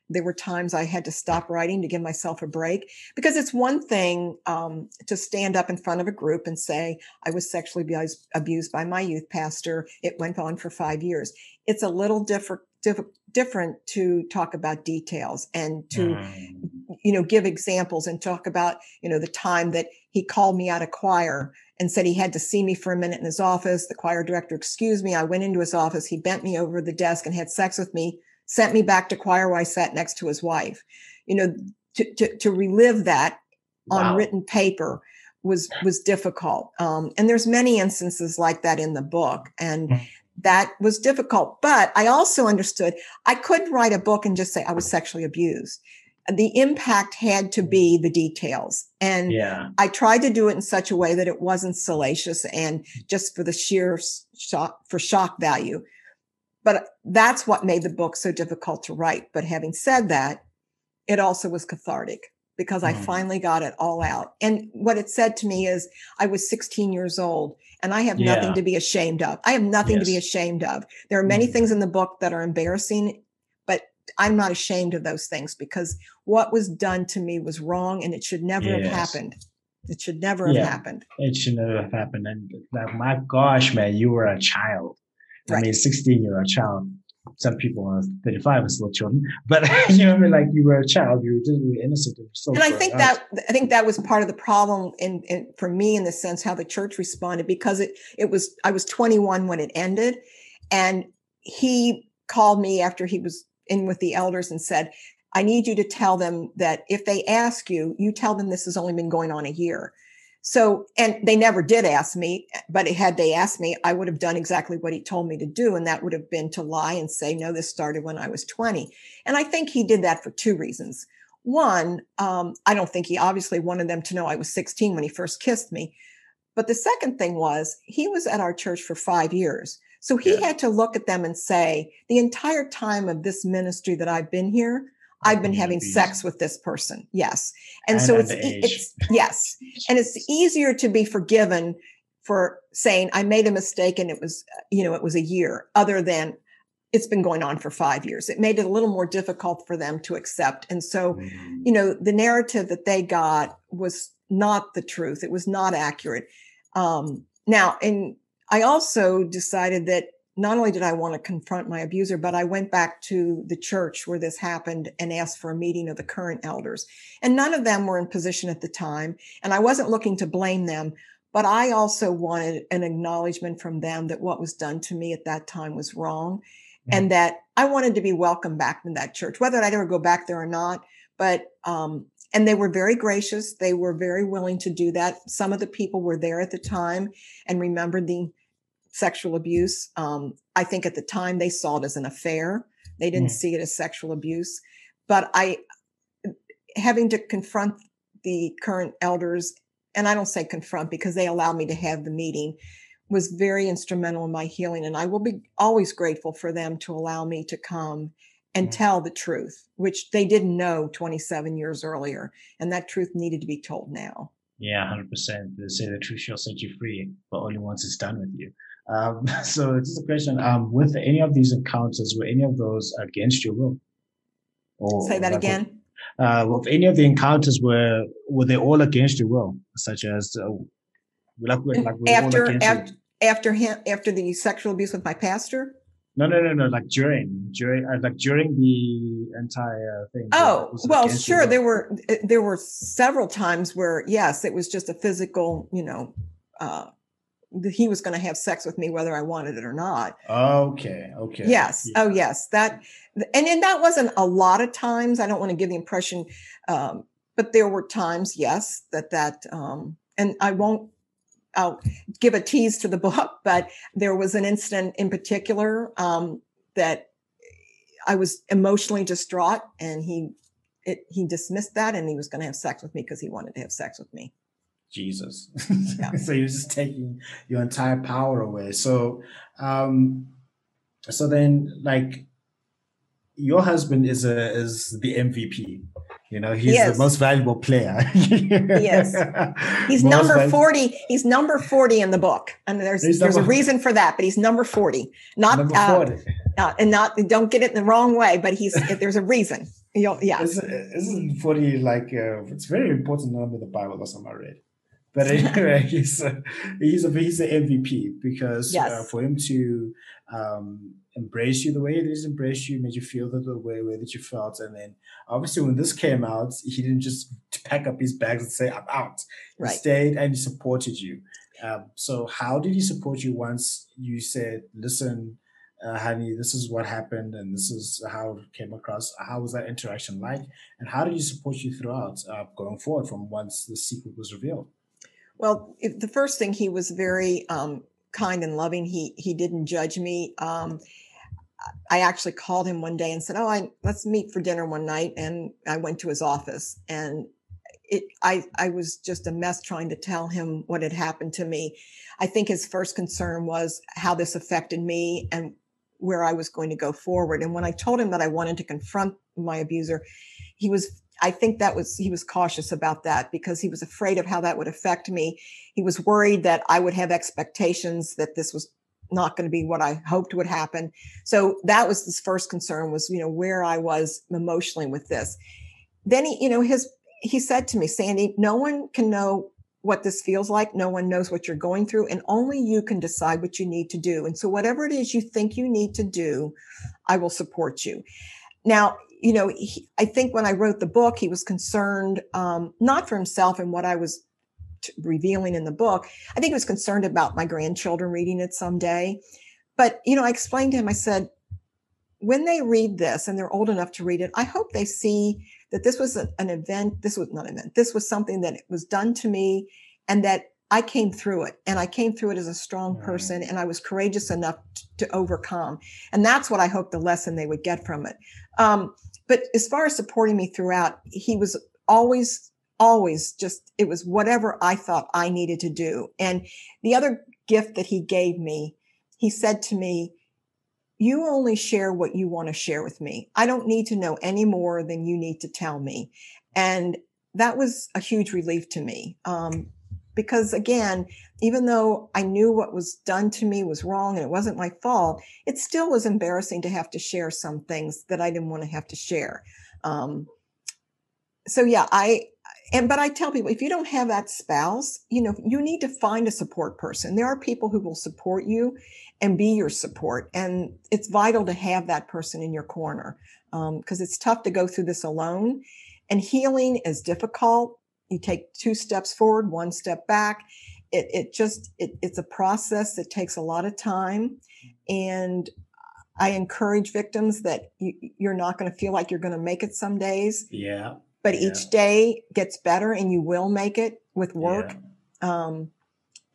B: there were times I had to stop writing to give myself a break because it's one thing um, to stand up in front of a group and say, I was sexually abused, by my youth pastor. It went on for five years. It's a little different. Diff- different to talk about details and to mm. you know give examples and talk about you know the time that he called me out of choir and said he had to see me for a minute in his office the choir director excused me i went into his office he bent me over the desk and had sex with me sent me back to choir where I sat next to his wife. You know, to, to, to relive that wow. on written paper was was difficult. Um, and there's many instances like that in the book, and mm. that was difficult. But I also understood I couldn't write a book and just say I was sexually abused. The impact had to be the details, and
A: yeah.
B: I tried to do it in such a way that it wasn't salacious and just for the sheer shock for shock value but that's what made the book so difficult to write. But having said that, it also was cathartic because I mm. finally got it all out. And what it said to me is I was 16 years old and I have yeah. nothing to be ashamed of. I have nothing yes. to be ashamed of. There are many mm. things in the book that are embarrassing, I'm not ashamed of those things because what was done to me was wrong and it should never yes. have happened. It should never have happened.
A: It should never have happened. And like, my gosh, man, you were a child. Right. I mean, 16 year old child. Some people are 35 and still children, but you know, I mean, like you were a child, you were just you were innocent.
B: And, and I think that I think that was part of the problem in, in for me in the sense how the church responded because it it was I was 21 when it ended, and he called me after he was in with the elders and said, I need you to tell them that if they ask you, you tell them this has only been going on a year. So, and they never did ask me, but had they asked me, I would have done exactly what he told me to do. And that would have been to lie and say, no, this started when I was 20. And I think he did that for two reasons. One, um, I don't think he obviously wanted them to know I was 16 when he first kissed me. But the second thing was he was at our church for five years. So he yeah. had to look at them and say, the entire time of this ministry that I've been here, I've been having sex with this person. Yes. And, and so it's, it's, yes. And it's easier to be forgiven for saying I made a mistake and it was, you know, it was a year other than it's been going on for five years. It made it a little more difficult for them to accept. And so, mm-hmm. you know, the narrative that they got was not the truth. It was not accurate. Um, now, and I also decided that not only did I want to confront my abuser, but I went back to the church where this happened and asked for a meeting of the current elders. And none of them were in position at the time. And I wasn't looking to blame them, but I also wanted an acknowledgement from them that what was done to me at that time was wrong mm-hmm. and that I wanted to be welcome back in that church, whether I'd ever go back there or not. But, um, and they were very gracious. They were very willing to do that. Some of the people were there at the time and remembered the sexual abuse. Um, I think at the time they saw it as an affair. They didn't mm. see it as sexual abuse. But I, having to confront the current elders, and I don't say confront because they allowed me to have the meeting, was very instrumental in my healing. And I will be always grateful for them to allow me to come and mm-hmm. tell the truth, which they didn't know 27 years earlier. And that truth needed to be told now.
A: Yeah, 100%. They say the truth shall set you free, but only once it's done with you. Um, so this is a question. Um, with any of these encounters, were any of those against your will?
B: Or say that again.
A: uh, with any of the encounters were were they all against your will, such as uh,
B: like, like after after after him after the sexual abuse with my pastor?
A: No, no, no, no. Like during, during, uh, like during the entire thing.
B: Oh, well, sure. There were there were several times where yes, it was just a physical, you know, uh, he was going to have sex with me whether I wanted it or not.
A: Okay. Okay.
B: Yes. Yeah. Oh, yes. That and and that wasn't a lot of times. I don't want to give the impression, um, but there were times, yes, that that um, and I won't I'll give a tease to the book, but there was an incident in particular um, that I was emotionally distraught, and he it, he dismissed that, and he was going to have sex with me because he wanted to have sex with me.
A: Jesus. Yeah. so you're just taking your entire power away. So, um, so then, like, your husband is a is the MVP. You know, he's the most valuable player.
B: yes. He's most number 40. He's number 40 in the book. And there's he's there's number, a reason for that, but he's number 40. Not number 40. Uh, uh, and not don't get it in the wrong way, but he's there's a reason. You know, yeah.
A: Isn't, isn't 40 like uh, it's very important number in the Bible that's I read. But anyway, he's a, he's a he's the MVP because uh, yes. uh, for him to um, embrace you the way he did embrace you, made you feel the, the way, way that you felt, and then obviously when this came out, he didn't just pack up his bags and say I'm out. He right. stayed and he supported you. Um, so how did he support you once you said, "Listen"? Uh, honey, this is what happened and this is how it came across. How was that interaction like? And how did he support you throughout uh, going forward from once the secret was revealed?
B: Well, the first thing he was very um, kind and loving. He he didn't judge me. Um, I actually called him one day and said, "Oh, I let's meet for dinner one night." And I went to his office, and it I I was just a mess trying to tell him what had happened to me. I think his first concern was how this affected me and where I was going to go forward. And when I told him that I wanted to confront my abuser, he was I think that was he was cautious about that because he was afraid of how that would affect me. He was worried that I would have expectations that this was not going to be what I hoped would happen. So that was his first concern was, you know, where I was emotionally with this. Then he, you know, his he said to me, Sandy, no one can know what this feels like. No one knows what you're going through, and only you can decide what you need to do. And so, whatever it is you think you need to do, I will support you. Now, you know, he, I think when I wrote the book, he was concerned um, not for himself and what I was t- revealing in the book. I think he was concerned about my grandchildren reading it someday. But, you know, I explained to him, I said, when they read this and they're old enough to read it, I hope they see that this was an, an event. This was not an event. This was something that was done to me and that I came through it and I came through it as a strong person and I was courageous enough t- to overcome. And that's what I hope the lesson they would get from it. Um, but as far as supporting me throughout, he was always, always just, it was whatever I thought I needed to do. And the other gift that he gave me, he said to me, you only share what you want to share with me. I don't need to know any more than you need to tell me. And that was a huge relief to me. Um, because again, even though I knew what was done to me was wrong and it wasn't my fault, it still was embarrassing to have to share some things that I didn't want to have to share. Um, so yeah, I and but I tell people if you don't have that spouse, you know, you need to find a support person. There are people who will support you and be your support, and it's vital to have that person in your corner because um, it's tough to go through this alone. And healing is difficult. You take two steps forward, one step back it, it just it, it's a process that takes a lot of time and i encourage victims that you, you're not going to feel like you're going to make it some days
A: yeah
B: but
A: yeah.
B: each day gets better and you will make it with work yeah. um,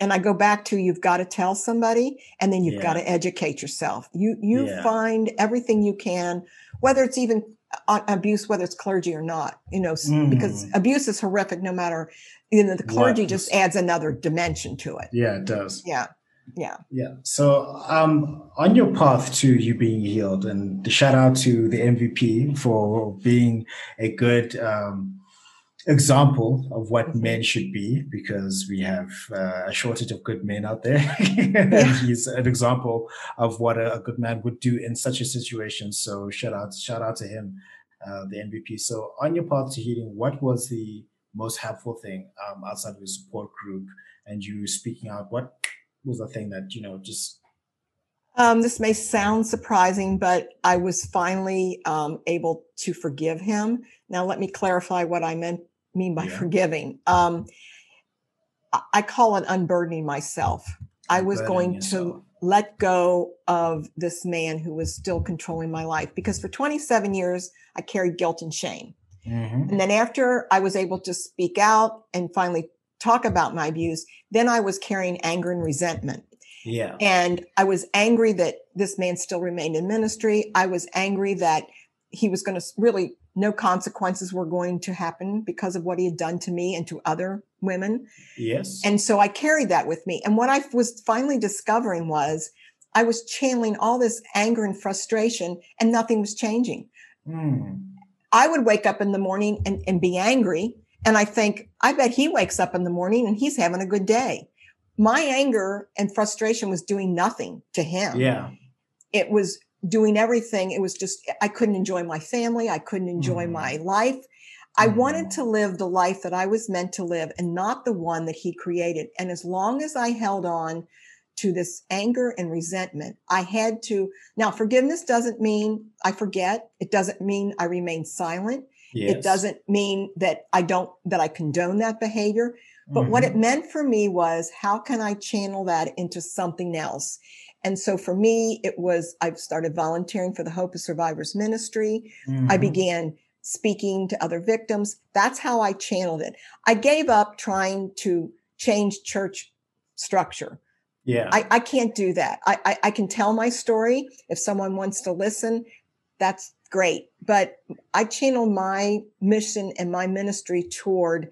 B: and i go back to you've got to tell somebody and then you've yeah. got to educate yourself you you find everything you can whether it's even abuse, whether it's clergy or not, you know, mm. because abuse is horrific no matter, you know, the clergy what? just adds another dimension to it.
A: Yeah, it does.
B: Yeah. Yeah.
A: Yeah. So um on your path to you being healed and the shout out to the MVP for being a good um example of what mm-hmm. men should be because we have uh, a shortage of good men out there. and he's an example of what a, a, good man would do in such a situation. So shout out, shout out to him, uh, the MVP. So on your path to healing, what was the most helpful thing um, outside of your support group and you speaking out? What was the thing that, you know, just
B: um, this may sound surprising, but I was finally um, able to forgive him. Now, let me clarify what I meant mean by yeah. forgiving. Um, I call it unburdening myself. I was going to let go of this man who was still controlling my life because for 27 years I carried guilt and shame. Mm-hmm. And then after I was able to speak out and finally talk about my abuse, then I was carrying anger and resentment.
A: Yeah.
B: And I was angry that this man still remained in ministry. I was angry that he was going to really no consequences were going to happen because of what he had done to me and to other women.
A: Yes.
B: And so I carried that with me. And what I was finally discovering was I was channeling all this anger and frustration and nothing was changing. Mm. I would wake up in the morning and, and be angry. And I think, I bet he wakes up in the morning and he's having a good day. My anger and frustration was doing nothing to him.
A: Yeah.
B: It was doing everything. It was just, I couldn't enjoy my family. I couldn't enjoy mm. my life. I mm. wanted to live the life that I was meant to live and not the one that he created. And as long as I held on to this anger and resentment, I had to. Now, forgiveness doesn't mean I forget. It doesn't mean I remain silent. Yes. It doesn't mean that I don't, that I condone that behavior. But mm-hmm. what it mm-hmm. meant for me was how can I channel that into something else? And so for me, it was, I've started volunteering for the Hope of Survivors Ministry. Mm-hmm. I began speaking to other victims. That's how I channeled it. I gave up trying to change church structure.
A: Yeah.
B: I, I can't do that. I, I, I can tell my story. If someone wants to listen, that's great. But I channeled my mission and my ministry toward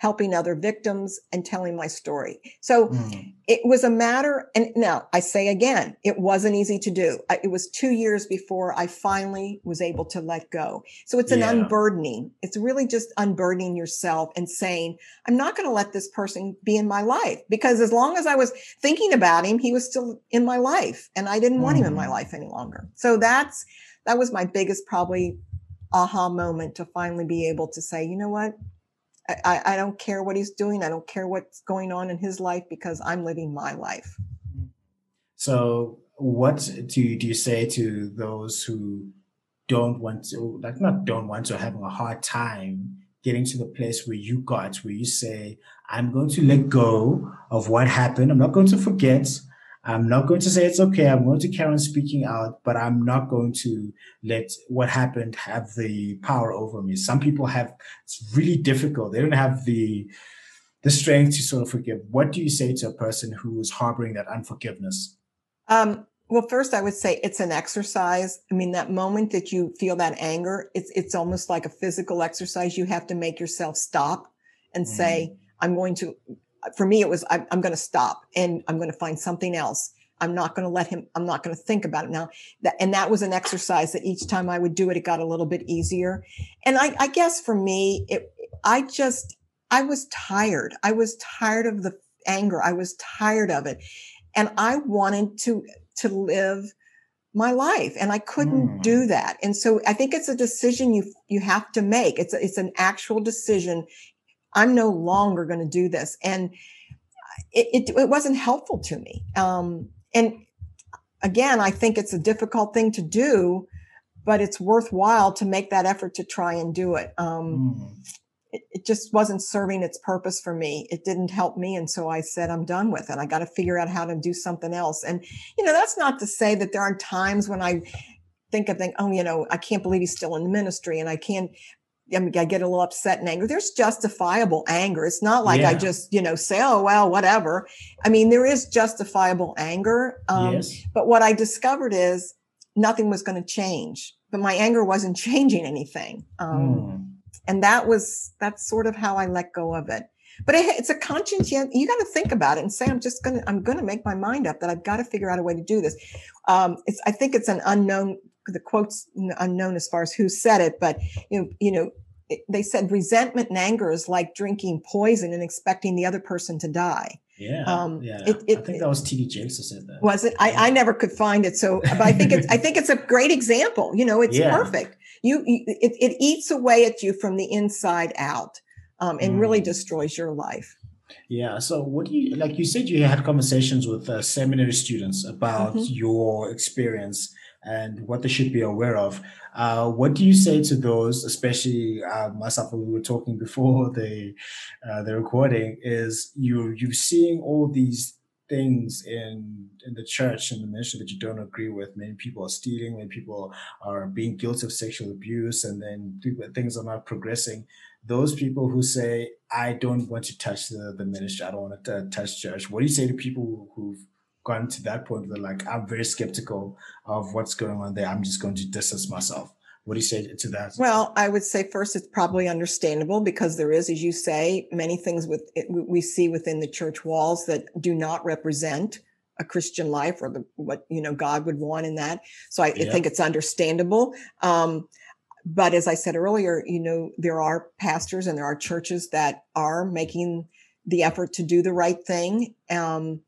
B: helping other victims and telling my story. So mm. it was a matter, and now I say again, it wasn't easy to do. It was two years before I finally was able to let go. So it's an yeah. unburdening. It's really just unburdening yourself and saying, I'm not going to let this person be in my life because as long as I was thinking about him, he was still in my life and I didn't mm. want him in my hmm. life any longer. So that's, that was my biggest probably aha moment to finally be able to say, you know what? I, I don't care what he's doing. I don't care what's going on in his life because I'm living my life.
A: So, what do you, do you say to those who don't want to, like, not don't want to, having a hard time getting to the place where you got, where you say, I'm going to let go of what happened. I'm not going to forget. I'm not going to say it's okay. I'm going to carry on speaking out, but I'm not going to let what happened have the power over me. Some people have, it's really difficult. They don't have the, the strength to sort of forgive. What do you say to a person who is harboring that unforgiveness?
B: Um, well, first, I would say it's an exercise. I mean, that moment that you feel that anger, it's it's almost like a physical exercise. You have to make yourself stop and mm. say, "I'm going to for me, it was, I'm, I'm going to stop and I'm going to find something else. I'm not going to let him, I'm not going to think about it now. That, and that was an exercise that each time I would do it, it got a little bit easier. And I, I guess for me, it, I just, I was tired. I was tired of the anger. I was tired of it. And I wanted to, to live my life and I couldn't mm. do that. And so I think it's a decision you, you have to make. It's, a, it's an actual decision I'm no longer going to do this. And it, it, it, wasn't helpful to me. Um, and again, I think it's a difficult thing to do, but it's worthwhile to make that effort to try and do it. Um, mm. it, it just wasn't serving its purpose for me. It didn't help me. And so I said, I'm done with it. I got to figure out how to do something else. And, you know, that's not to say that there aren't times when I think of think, oh, you know, I can't believe he's still in the ministry and I can't, I mean, I get a little upset and angry. There's justifiable anger. It's not like yeah. I just, you know, say, oh, well, whatever. I mean, there is justifiable anger. Um, yes. But what I discovered is nothing was going to change but my anger wasn't changing anything. Um, mm. And that was that's sort of how I let go of it. But it, it's a conscience. You, got to think about it and say, I'm just gonna I'm gonna make my mind up that I've got to figure out a way to do this. Um, it's I think it's an unknown. The quotes unknown as far as who said it, but you know, you know, they said resentment and anger is like drinking poison and expecting the other person to die.
A: Yeah, um, yeah. It, it, I think that was T.D. Jakes who said that.
B: Was it? I, I never could find it. So, but I think it's I think it's a great example. You know, it's yeah. perfect. You, you it, it eats away at you from the inside out, um, and mm. really destroys your life.
A: Yeah. So, what do you like? You said you had conversations with uh, seminary students about mm-hmm. your experience and what they should be aware of. Uh, what do you say to those, especially uh, myself, we were talking before the uh, the recording, is you you seeing all these things in in the church and the ministry that you don't agree with. Many people are stealing, many people are being guilty of sexual abuse, and then things are not progressing. Those people who say, "I don't want to touch the, the ministry, I don't want to touch church," what do you say to people who've gotten to that point where like I'm very skeptical of what's going on there. I'm just going to distance myself. What do you say to that?
B: Well, I would say first, it's probably understandable because there is, as you say, many things with we see within the church walls that do not represent a Christian life or the, what you know God would want in that. So I, yeah. I think it's understandable. Um, but as I said earlier, you know there are pastors and there are churches that are making the effort to do the right thing. Um,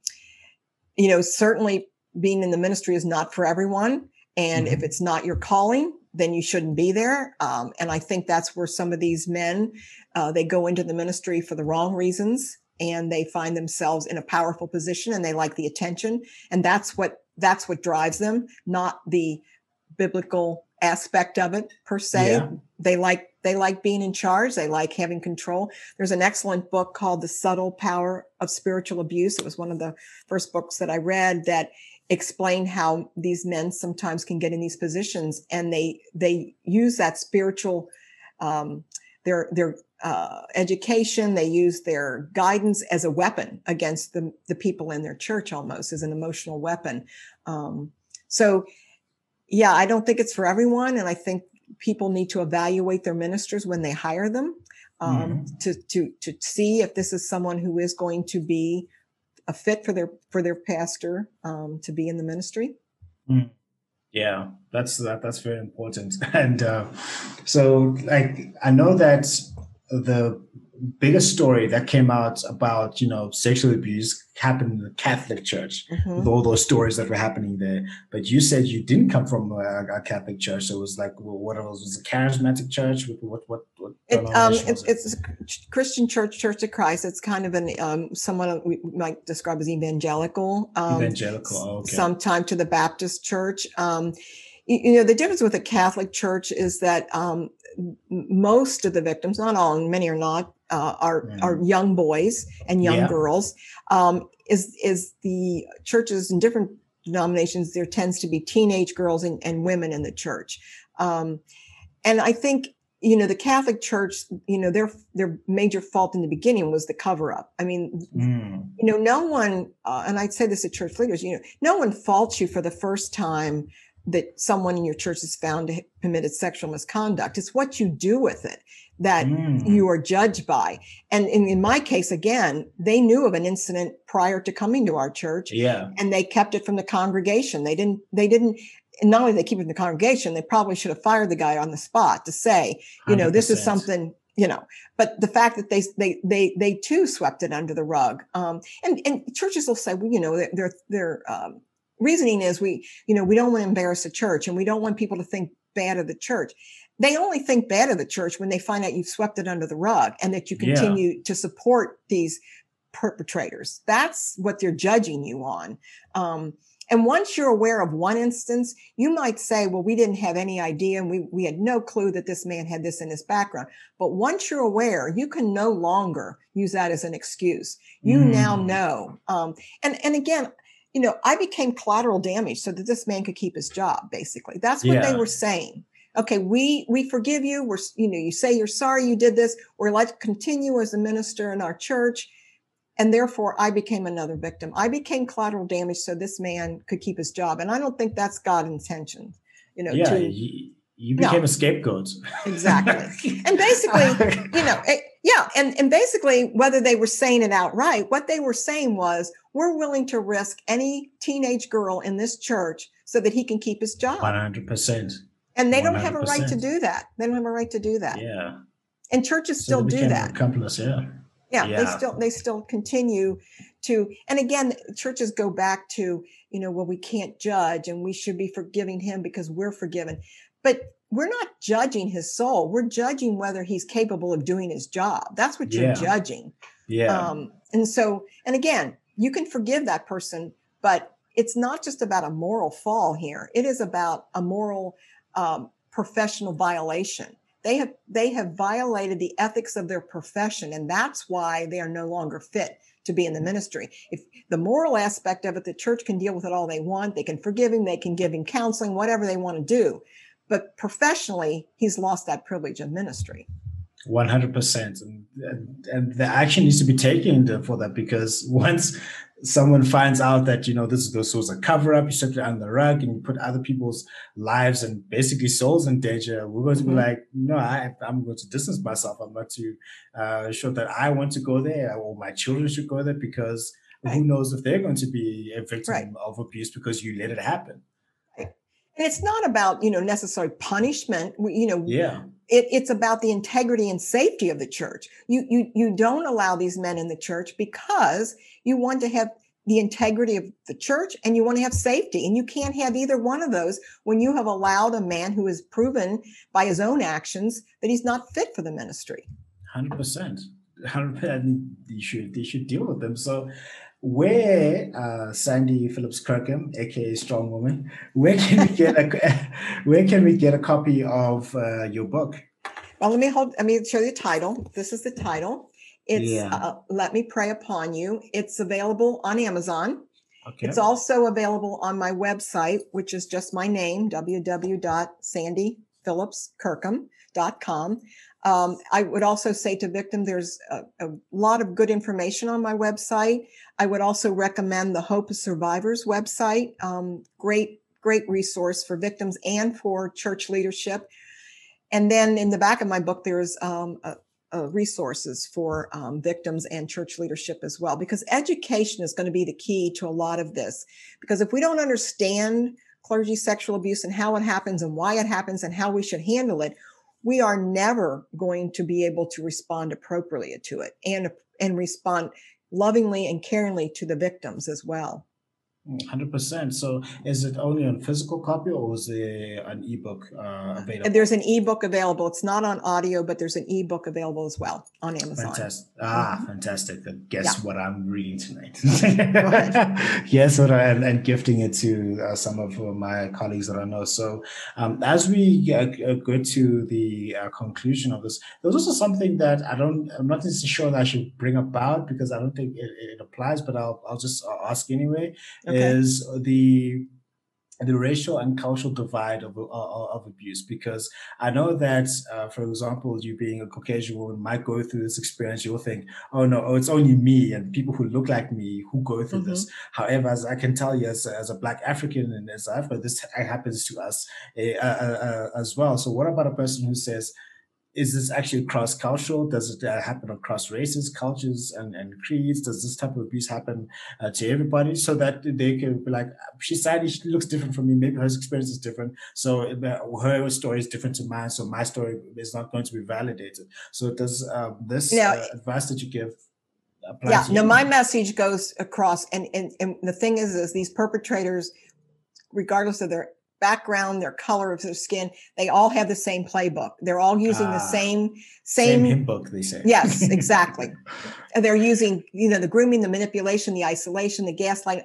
B: you know, certainly being in the ministry is not for everyone. And mm-hmm. if it's not your calling, then you shouldn't be there. Um, and I think that's where some of these men, uh, they go into the ministry for the wrong reasons and they find themselves in a powerful position and they like the attention. And that's what, that's what drives them, not the biblical aspect of it per se. Yeah. They like they like being in charge. They like having control. There's an excellent book called The Subtle Power of Spiritual Abuse. It was one of the first books that I read that explained how these men sometimes can get in these positions and they they use that spiritual um, their their uh, education they use their guidance as a weapon against the the people in their church almost as an emotional weapon um, so yeah i don't think it's for everyone and i think people need to evaluate their ministers when they hire them um, mm. to to to see if this is someone who is going to be a fit for their for their pastor um, to be in the ministry.
A: Mm. Yeah, that's that, that's very important. And uh, so, like, I know that the biggest story that came out about you know sexual abuse happened in the Catholic Church mm-hmm. with all those stories that were happening there. But you said you didn't come from a, a Catholic church, so it was like what it was, a charismatic church. What what what?
B: It, um, it, it's a Christian church, Church of Christ. It's kind of an um, someone we might describe as evangelical.
A: Um, evangelical, oh, okay.
B: Sometime to the Baptist Church. Um, you, you know the difference with a Catholic church is that um, most of the victims, not all, and many are not, uh, are mm. are young boys and young yeah. girls. Um, is is the churches in different denominations? There tends to be teenage girls and, and women in the church, um, and I think you know the Catholic Church. You know their their major fault in the beginning was the cover up. I mean, mm. you know, no one, uh, and I'd say this to church leaders. You know, no one faults you for the first time that someone in your church is found to have committed sexual misconduct. It's what you do with it that mm. you are judged by. And in, in, my case, again, they knew of an incident prior to coming to our church.
A: Yeah.
B: And they kept it from the congregation. They didn't, they didn't, and not only they keep it in the congregation, they probably should have fired the guy on the spot to say, you know, 100%. this is something, you know, but the fact that they, they, they, they too swept it under the rug. Um, and, and churches will say, well, you know, they're, they're, um, reasoning is we, you know, we don't want to embarrass the church and we don't want people to think bad of the church. They only think bad of the church when they find out you've swept it under the rug and that you continue yeah. to support these perpetrators. That's what they're judging you on. Um, and once you're aware of one instance, you might say, well, we didn't have any idea and we, we had no clue that this man had this in his background. But once you're aware, you can no longer use that as an excuse. You mm. now know. Um, and, and again, you know, I became collateral damage so that this man could keep his job, basically. That's what yeah. they were saying. Okay, we we forgive you. We're you know, you say you're sorry you did this. We're like to continue as a minister in our church. And therefore I became another victim. I became collateral damage so this man could keep his job. And I don't think that's God's intention, you know,
A: yeah, to, you became no. a scapegoat.
B: Exactly. and basically, you know, it, yeah, and, and basically, whether they were saying it outright, what they were saying was, we're willing to risk any teenage girl in this church so that he can keep his job.
A: 100%.
B: And they do not have a right to do that. They don't have a right to do that.
A: Yeah.
B: And churches so still do that.
A: Accomplice, yeah.
B: yeah. Yeah, they still they still continue to and again churches go back to, you know, well we can't judge and we should be forgiving him because we're forgiven. But we're not judging his soul. We're judging whether he's capable of doing his job. That's what you're judging.
A: Yeah.
B: Um, and so, and again, you can forgive that person, but it's not just about a moral fall here. It is about a moral um, professional violation. They have they have violated the ethics of their profession, and that's why they are no longer fit to be in the ministry. If the moral aspect of it, the church can deal with it all they want. They can forgive him, they can give him counseling, whatever they want to do. But professionally, he's lost that privilege of ministry.
A: 100%. And, and, and the action needs to be taken for that because once someone finds out that you know this this was a cover up, you set it under the rug, and you put other people's lives and basically souls in danger. We're going to mm-hmm. be like, no, I, am going to distance myself. I'm not to uh, show that I want to go there, or my children should go there because right. who knows if they're going to be a victim right. of abuse because you let it happen.
B: And it's not about, you know, necessary punishment. You know,
A: yeah.
B: It, it's about the integrity and safety of the church. You, you, you don't allow these men in the church because you want to have the integrity of the church and you want to have safety. And you can't have either one of those when you have allowed a man who has proven by his own actions that he's not fit for the ministry.
A: 100%. 100%. You should, you should deal with them. So where uh, Sandy Phillips Kirkham, aka Strong Woman, where can we get a where can we get a copy of uh, your book?
B: Well, let me hold. Let me show you the title. This is the title. It's yeah. uh, "Let Me Prey Upon You." It's available on Amazon. Okay. It's also available on my website, which is just my name, www.sandyphillipskirkham.com. Um, I would also say to victim, there's a, a, lot of good information on my website. I would also recommend the Hope of Survivors website. Um, great, great resource for victims and for church leadership. And then in the back of my book, there's um, a, a resources for um, victims and church leadership as well, because education is going to be the key to a lot of this. Because if we don't understand clergy sexual abuse and how it happens and why it happens and how we should handle it, we are never going to be able to respond appropriately to it and and respond lovingly and caringly to the victims as well.
A: Hundred percent. So, is it only on physical copy, or is there an ebook uh, available?
B: There's an ebook available. It's not on audio, but there's an ebook available as well on Amazon.
A: Fantastic. Ah, mm-hmm. fantastic. Guess yeah. what I'm reading tonight? yes, what I, and, and gifting it to uh, some of my colleagues that I know. So, um, as we uh, go to the uh, conclusion of this, there's also something that I don't. I'm not necessarily sure that I should bring about because I don't think it, it applies, but I'll I'll just uh, ask anyway okay. Is the the racial and cultural divide of, of, of abuse because I know that, uh, for example, you being a Caucasian woman might go through this experience. You'll think, oh no, oh, it's only me and people who look like me who go through mm-hmm. this. However, as I can tell you, as, as a Black African and as I've this happens to us uh, uh, as well. So, what about a person who says, is this actually cross cultural? Does it uh, happen across races, cultures, and, and creeds? Does this type of abuse happen uh, to everybody so that they can be like, she's sad, she looks different from me. Maybe her experience is different. So uh, her story is different to mine. So my story is not going to be validated. So does um, this now, uh, advice that you give
B: yeah, no, my message goes across. And, and, and the thing is, is these perpetrators, regardless of their background, their color of their skin, they all have the same playbook. They're all using the ah, same same,
A: same book. They say
B: yes, exactly. they're using you know the grooming, the manipulation, the isolation, the gaslight.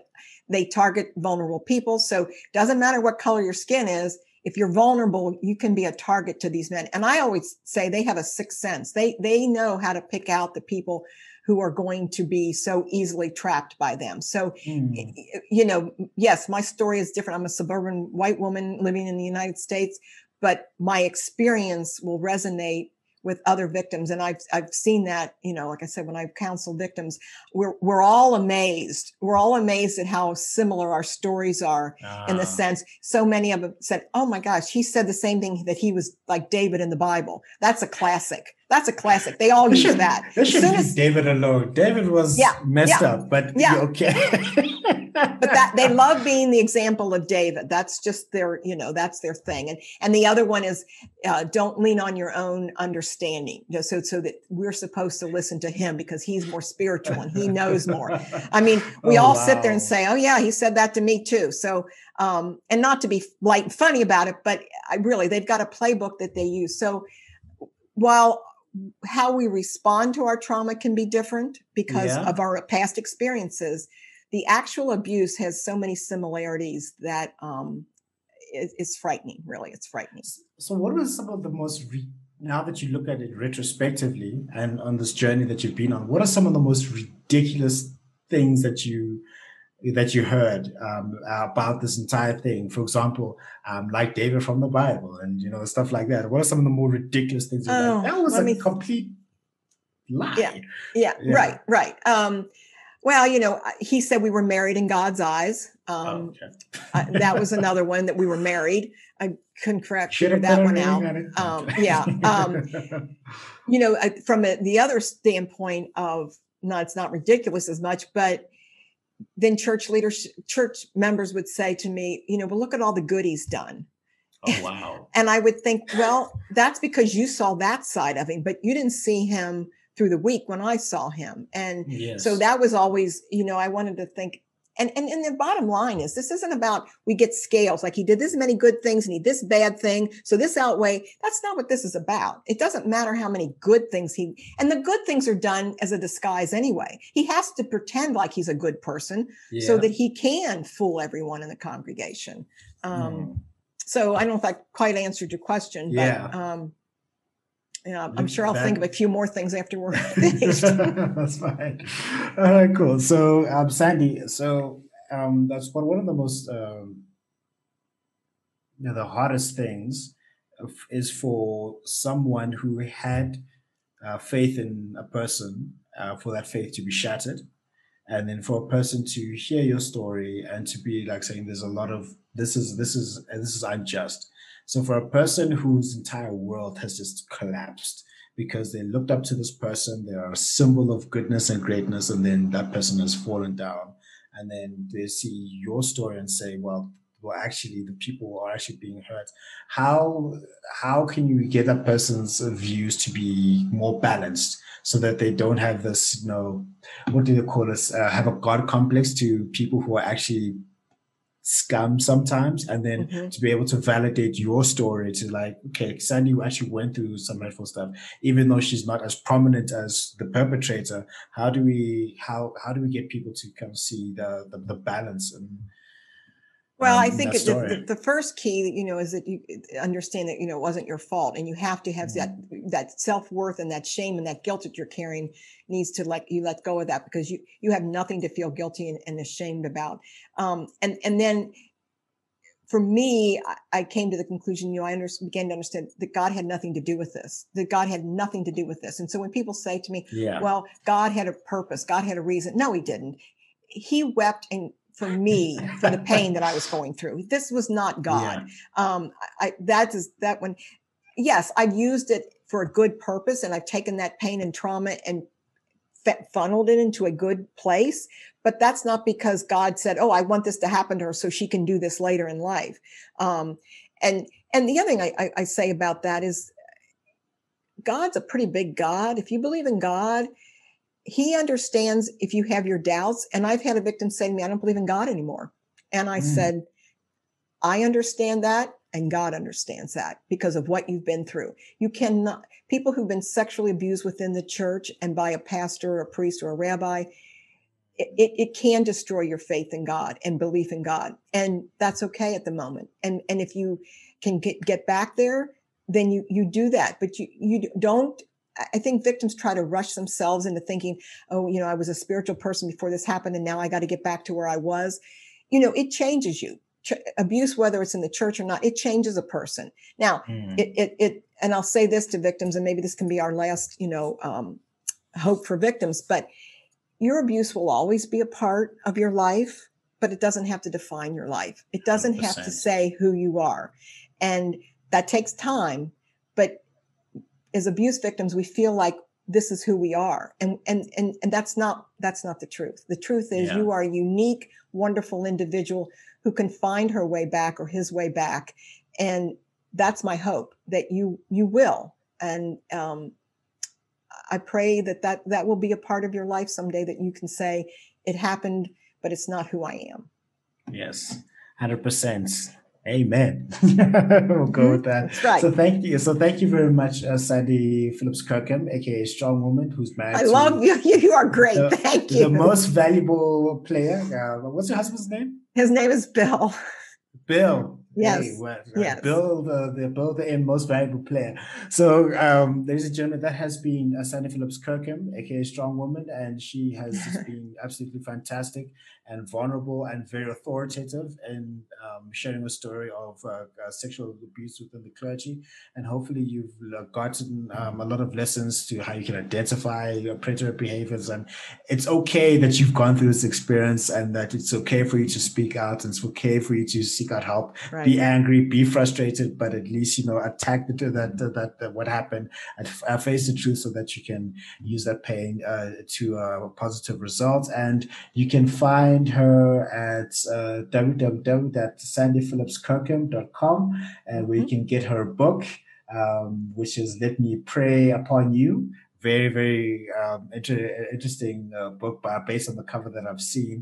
B: They target vulnerable people. So doesn't matter what color your skin is. If you're vulnerable, you can be a target to these men. And I always say they have a sixth sense. They they know how to pick out the people who are going to be so easily trapped by them. So, mm. you know, yes, my story is different. I'm a suburban white woman living in the United States, but my experience will resonate with other victims and I've I've seen that, you know, like I said when I've counseled victims, we're we're all amazed. We're all amazed at how similar our stories are in the
A: Ah.
B: sense so many of them said, "Oh my gosh, he said the same thing that he was like David in the Bible." That's a classic. That's a classic. They all use
A: should,
B: that.
A: they
B: As
A: should
B: as
A: David alone. David was
B: Yeah,
A: messed
B: yeah,
A: up, but
B: yeah.
A: okay.
B: but that they love being the example of David. That's just their, you know, that's their thing. And and the other one is uh, don't lean on your own understanding. So so that we're supposed to listen to him because he's more spiritual and he knows more. I mean, we
A: Oh,
B: all sit there and say, "Oh yeah, he said that to me too." So, um, and not to be light and funny about it, but I really they've got a playbook that they use. So, while how we respond to our trauma can be different because
A: Yeah.
B: of our past experiences, the actual abuse has so many similarities that um, it, it's frightening. Really, it's frightening.
A: So, what were some of the most re- now that you look at it retrospectively and on this journey that you've been on? What are some of the most ridiculous things that you that you heard um, about this entire thing? For example, um, like David from the Bible, and you know stuff like that. What are some of the more ridiculous things?
B: Oh,
A: like, that was a
B: me-
A: complete lie.
B: Yeah. Yeah,
A: Yeah.
B: right, right. Um, well, you know, he said we were married in God's eyes.
A: Oh,
B: Um,
A: okay.
B: uh, that was another one that we were married. I couldn't correct
A: Should've
B: that one
A: ring
B: out. Um, yeah. Um, you know, I- from a, the other standpoint of not, it's not ridiculous as much, but then church leaders, church members would say to me, you know, well, look at all the good he's done.
A: oh wow.
B: And I would think, well, that's because you saw that side of him, but you didn't see him through the week when I saw him. And
A: Yes.
B: so that was always, you know, I wanted to think, and, and and the bottom line is this isn't about we get scales like he did this many good things and he did this bad thing. So this outweigh, that's not what this is about. It doesn't matter how many good things he and the good things are done as a disguise anyway. He has to pretend like he's a good person so that he can fool everyone in the congregation. Um,
A: Mm.
B: so I don't know if I quite answered your question, but
A: Yeah.
B: Yeah, I'm sure I'll
A: that-
B: think of a few more things after we're finished.
A: that's fine. All right, cool. So, um, Sandy, so um, that's one one of the most um, you know, the hardest things is for someone who had uh, faith in a person uh, for that faith to be shattered, and then for a person to hear your story and to be like saying, "There's a lot of this is this is this is unjust." So for a person whose entire world has just collapsed because they looked up to this person, they are a symbol of goodness and greatness, and then that person has fallen down, and then they see your story and say, "Well, well, actually, the people are actually being hurt." How how can you get that person's views to be more balanced so that they don't have this, you know, what do they call this? Uh, have a god complex to people who are actually scum sometimes, and then
B: Mhm.
A: to be able to validate your story to like, okay, Sandy actually went through some dreadful stuff, even though she's not as prominent as the perpetrator. How do we how how do we get people to kind of see the the, the balance and
B: Well,
A: um,
B: I think it- the, the, first key, that you know, is that you understand that you know it wasn't your fault, and you have to have that that self worth and that shame and that guilt that you're carrying needs to let you let go of that because you you have nothing to feel guilty and, and ashamed about. Um, and and then for me, I, I came to the conclusion, you know, I under, began to understand that God had nothing to do with this. That God had nothing to do with this. And so when people say to me,
A: yeah.
B: well, God had a purpose, God had a reason. No, he didn't. He wept and for me for the pain that I was going through. This was not God. Um, I, that is that one. Yes, I've used it for a good purpose, and I've taken that pain and trauma and funneled it into a good place. But that's not because God said, "Oh, I want this to happen to her so she can do this later in life." Um, and and the other thing I, I, I say about that is, God's a pretty big God. If you believe in God, He understands if you have your doubts. And I've had a victim say to me, "I don't believe in God anymore," and I
A: Mm.
B: said, "I understand that." And God understands that because of what you've been through. You cannot, people who've been sexually abused within the church and by a pastor or a priest or a rabbi, it, it, it can destroy your faith in God and belief in God. And that's okay at the moment. And, and if you can get, get back there, then you, you do that. But you, you don't, I- think victims try to rush themselves into thinking, oh, you know, I was a spiritual person before this happened and now I got to get back to where I was. You know, it changes you ch- abuse, whether it's in the church or not, it changes a person. Now, mm. it, it, it, and I'll say this to victims, and maybe this can be our last, you know, um, hope for victims, but your abuse will always be a part of your life, but it doesn't have to define your life. It doesn't 100%. have to say who you are. And that takes time, but as abuse victims, we feel like this is who we are. And and and, and that's not that's not the truth. The truth is yeah. you are a unique, wonderful individual who can find her way back or his way back. And that's my hope that you you will. And um, I pray that, that that will be a part of your life someday that you can say it happened, but it's not who I am.
A: Yes, hundred percent. Amen. we'll go with that.
B: That's right.
A: So thank you. So thank you very much, uh, Sandy Phillips Kirkham, aka Strong Woman, who's married. I
B: love you. You are great. The, thank you.
A: The most valuable player. Uh, what's your husband's name?
B: His name is Bill.
A: Bill.
B: Yes. Hey,
A: well, yes. Bill, the, the Bill, the most valuable player. So, um, ladies and gentlemen, that has been uh, Sandy Phillips Kirkham, aka Strong Woman, and she has just been absolutely fantastic and vulnerable and very authoritative in um, sharing a story of uh, uh, sexual abuse within the clergy. And hopefully, you've uh, gotten um, a lot of lessons to how you can identify your predatory behaviors. And it's okay that you've gone through this experience and that it's okay for you to speak out and it's okay for you to seek out help. Right. Be angry, be frustrated, but at least, you know, attack the, that, that, that, what happened and uh, face the truth so that you can use that pain uh, to a positive result. And you can find her at uh, www.sandyphillipskirkham.com and where you mm-hmm. can get her book, um, which is Let Me Prey Upon You. Very, very um, inter- interesting uh, book by, based on the cover that I've seen.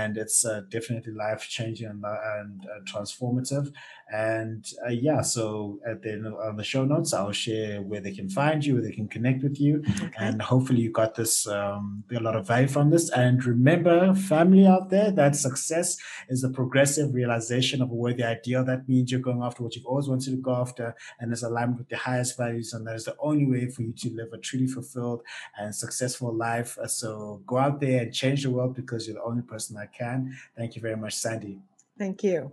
A: And it's uh, definitely life changing and, and transformative. And uh, yeah, so at the on the show notes, I'll share where they can find you, where they can connect with you, okay. and hopefully you got this um, a lot of value from this. And remember, family out there, that success is a progressive realization of a worthy ideal. That means you're going after what you've always wanted to go after, and is aligned with the highest values, and that is the only way for you to live a truly fulfilled and successful life. Uh, so go out there and change the world because you're the only person that can. Thank you very much, Sandy.
B: Thank you.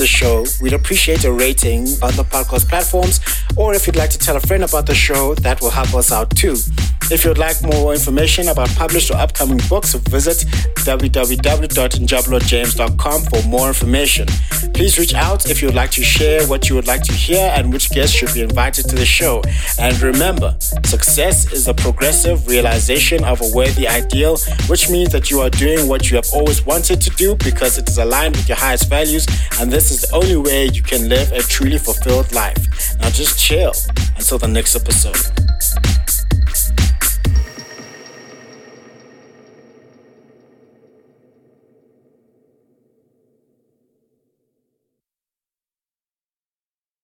C: the show, we'd appreciate a rating on the podcast platforms. Or if you'd like to tell a friend about the show, that will help us out too. If you'd like more information about published or upcoming books, visit www.njabulojames.com for more information. Please reach out if you would like to share what you would like to hear and which guests should be invited to the show. And remember, success is a progressive realization of a worthy ideal, which means that you are doing what you have always wanted to do because it is aligned with your highest values, and this is the only way you can live a truly fulfilled life. Now just chill until the next episode.